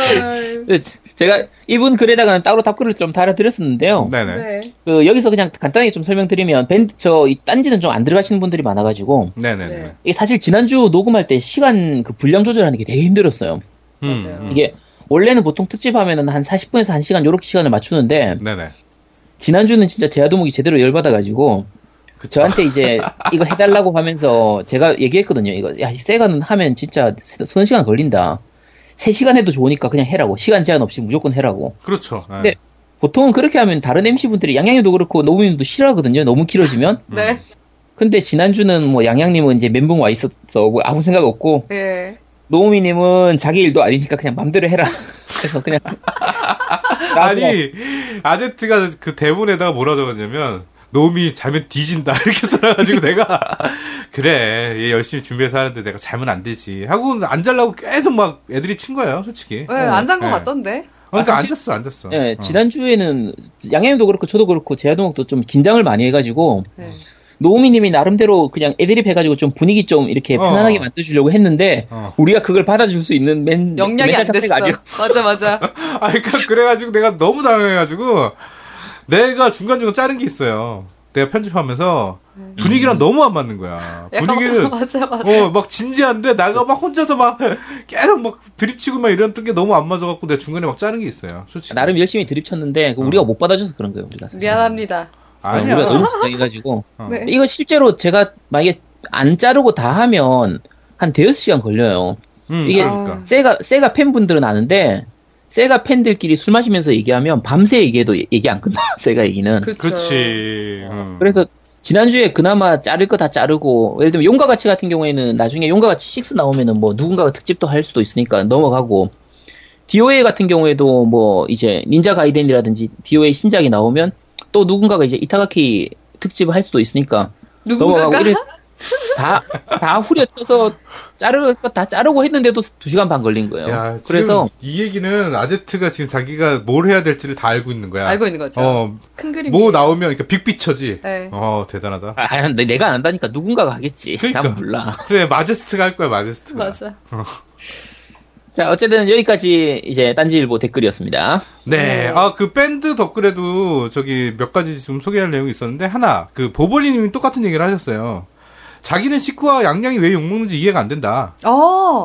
네, 제가 이분 글에다가는 따로 답글을 좀 달아드렸었는데요. 네네. 네. 그 여기서 그냥 간단하게 좀 설명드리면 밴드 저이 딴지는 좀 안 들어가시는 분들이 많아가지고 네네네. 네. 이게 사실 지난주 녹음할 때 시간 그 분량 조절하는 게 되게 힘들었어요. 음, 맞아요. 음. 이게 원래는 보통 특집 하면은 한 40분에서 1시간 요렇게 시간을 맞추는데 네네. 지난주는 진짜 제아도목이 제대로 열받아가지고 그쵸. 저한테 이제 이거 해달라고 하면서 제가 얘기했거든요. 이거 야 세가는 하면 진짜 서너 시간 걸린다. 3시간 해도 좋으니까 그냥 해라고. 시간 제한 없이 무조건 해라고. 그렇죠. 네. 근데 보통은 그렇게 하면 다른 MC분들이 양양이도 그렇고 노무님도 싫어하거든요. 너무 길어지면. 네. 근데 지난주는 뭐 양양님은 이제 멘붕 와 있었어. 뭐 아무 생각 없고 예. 노무미님은 자기 일도 아니니까 그냥 맘대로 해라. 그래서 그냥 아니 아제트가 그 대본에다가 뭐라 적었냐면 놈이 자면 뒤진다 이렇게 써놔가지고 내가 그래 얘 열심히 준비해서 하는데 내가 자면 안 되지 하고 안 잘라고 계속 막 애들이 친 거예요 솔직히 네, 안잔 것 네. 같던데. 어, 그러니까 아, 앉았어 앉았어 예, 어. 지난주에는 양양님도 그렇고 저도 그렇고 제아동욱도 좀 긴장을 많이 해가지고 네. 노우미님이 나름대로 그냥 애드립 해가지고 좀 분위기 좀 이렇게 어. 편안하게 만들어주려고 했는데 어. 우리가 그걸 받아줄 수 있는 맨 영향이 안 됐어. 아니었어. 맞아, 맞아. 아 그러니까 그래가지고 내가 너무 당황해가지고 내가 중간 중간 자른 게 있어요 내가 편집하면서 분위기랑 너무 안 맞는 거야 분위기를 맞아, 맞아. 어, 막 진지한데 나가 막 혼자서 막 계속 막 드립치고 막 이런 게 너무 안 맞아갖고 내가 중간에 막 자른 게 있어요. 솔직히. 나름 열심히 드립 쳤는데 그 우리가 못 받아줘서 그런 거예요 우리가. 미안합니다. 아니야. 우리가 너무 긴장해가지고 어. 네. 이거 실제로 제가 만약에 안 자르고 다 하면 한 대여섯 시간 걸려요. 음, 이게 그러니까. 세가 세가 팬분들은 아는데 세가 팬들끼리 술 마시면서 얘기하면 밤새 얘기해도 얘기 안 끝나. 세가 얘기는. 그렇지. 음. 그래서 지난주에 그나마 자를 거 다 자르고 예를 들면 용과 같이 같은 경우에는 나중에 용과 같이 6 나오면은 뭐 누군가가 특집도 할 수도 있으니까 넘어가고 DOA 같은 경우에도 뭐 이제 닌자 가이덴이라든지 DOA 신작이 나오면 또 누군가가 이제 이타가키 특집을 할 수도 있으니까 누군가가 넘어가고 다, 다 후려쳐서 자르 다 자르고 했는데도 2시간 반 걸린 거예요. 야, 그래서 이 얘기는 아제트가 지금 자기가 뭘 해야 될지를 다 알고 있는 거야. 알고 있는 거죠. 어, 큰 그림. 뭐 나오면 그러니까 빅피처지. 네. 어, 대단하다. 아, 내- 내가 안 한다니까 누군가가 하겠지. 그러니까. 난 몰라. 그래, 마제스트가 할 거야, 마제스트가. 맞아. 자, 어쨌든 여기까지 이제 딴지일보 댓글이었습니다. 네. 네. 아, 그 밴드 덧글에도 저기 몇 가지 좀 소개할 내용이 있었는데, 하나, 그 보볼리님이 똑같은 얘기를 하셨어요. 자기는 식구와 양양이 왜 욕먹는지 이해가 안 된다. 어.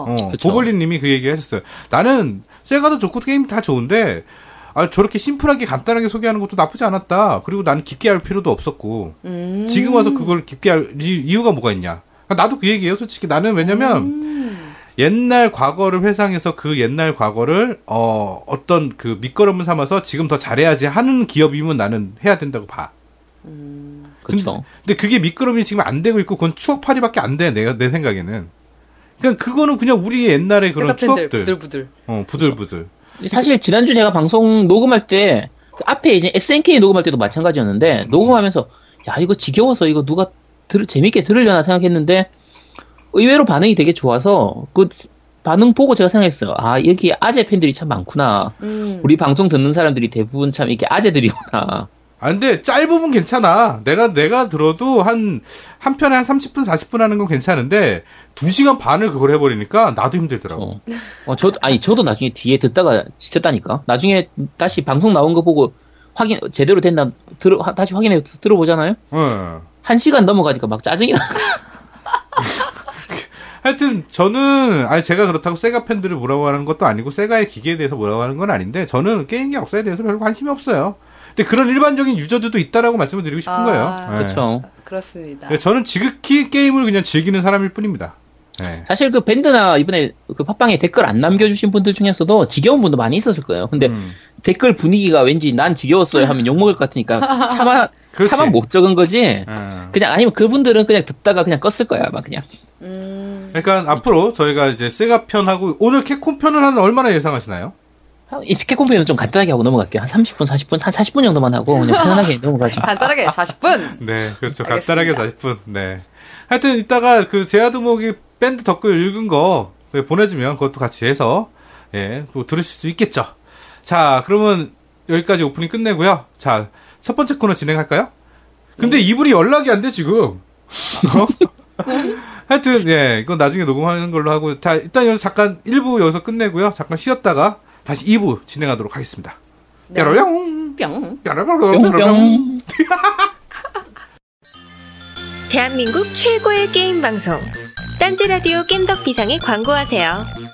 어, 그쵸. 보볼리님이 그 얘기 하셨어요. 나는 세가도 좋고 게임 다 좋은데, 아, 저렇게 심플하게 간단하게 소개하는 것도 나쁘지 않았다. 그리고 나는 깊게 할 필요도 없었고, 음. 지금 와서 그걸 깊게 할 이- 이유가 뭐가 있냐. 나도 그 얘기예요, 솔직히. 나는 왜냐면, 음. 옛날 과거를 회상해서 그 옛날 과거를 어 어떤 그 밑거름을 삼아서 지금 더 잘해야지 하는 기업이면 나는 해야 된다고 봐. 그쵸. 근데 그게 밑거름이 지금 안 되고 있고 그건 추억팔이밖에 안 돼. 내가 내 생각에는. 그냥 그거는 그냥 우리 옛날의 그런 추억들. 부들부들. 어, 부들부들. 사실 지난주 제가 방송 녹음할 때 그 앞에 이제 SNK 녹음할 때도 마찬가지였는데 녹음하면서 야 이거 지겨워서 이거 누가 들, 재밌게 들으려나 생각했는데 의외로 반응이 되게 좋아서 그 반응 보고 제가 생각했어요. 아 여기 아재 팬들이 참 많구나. 음. 우리 방송 듣는 사람들이 대부분 참 이게 아재들이구나. 아, 근데 짧으면 괜찮아. 내가, 내가 들어도 한, 한 편에 한 30분, 40분 하는 건 괜찮은데, 2시간 반을 그걸 해버리니까 나도 힘들더라고. 어, 어, 저 아니 저도 나중에 뒤에 듣다가 지쳤다니까. 나중에 다시 방송 나온 거 보고 확인 제대로 됐나 들어 다시 확인해 들어보잖아요. 어. 한 시간 넘어가니까 막 짜증이 나. 하여튼 저는 아니 제가 그렇다고 세가 팬들을 뭐라고 하는 것도 아니고 세가의 기계에 대해서 뭐라고 하는 건 아닌데 저는 게임기 역사에 대해서 별로 관심이 없어요. 근데 그런 일반적인 유저들도 있다라고 말씀을 드리고 싶은 아, 거예요. 네. 그렇죠. 그렇습니다. 네, 저는 지극히 게임을 그냥 즐기는 사람일 뿐입니다. 네. 사실 그 밴드나 이번에 그 팟빵에 댓글 안 남겨주신 분들 중에서도 지겨운 분도 많이 있었을 거예요. 근데 음. 댓글 분위기가 왠지 난 지겨웠어요 하면 욕먹을 것 같으니까 참아, 그렇지. 차만 못 적은 거지. 어. 그냥 아니면 그분들은 그냥 듣다가 그냥 껐을 거야 아마 그냥. 음, 그러니까 앞으로 저희가 이제 세가 편하고 오늘 캡콤 편을 한 얼마나 예상하시나요? 이 피켓콤프는 좀 간단하게 하고 넘어갈게요. 한 30분, 40분, 한 40분 정도만 하고 그냥 편안하게 넘어가죠. 간단하게 40분. 네, 그렇죠. 알겠습니다. 간단하게 40분. 네. 하여튼 이따가 그 제아두목이 밴드 댓글 읽은 거 보내주면 그것도 같이 해서 예, 또 들으실 수 있겠죠. 자, 그러면 여기까지 오프닝 끝내고요. 자, 첫 번째 코너 진행할까요? 근데 이분이 연락이 안 돼 지금. 어? 하여튼 예, 이건 나중에 녹음하는 걸로 하고 자, 일단 여기서 잠깐 1부 여기서 끝내고요. 잠깐 쉬었다가 다시 2부 진행하도록 하겠습니다. 네. 뾰로롱 뿅. 뾰로롱 뿅뿅. 대한민국 최고의 게임 방송 딴지 라디오 겜덕 비상에 광고하세요.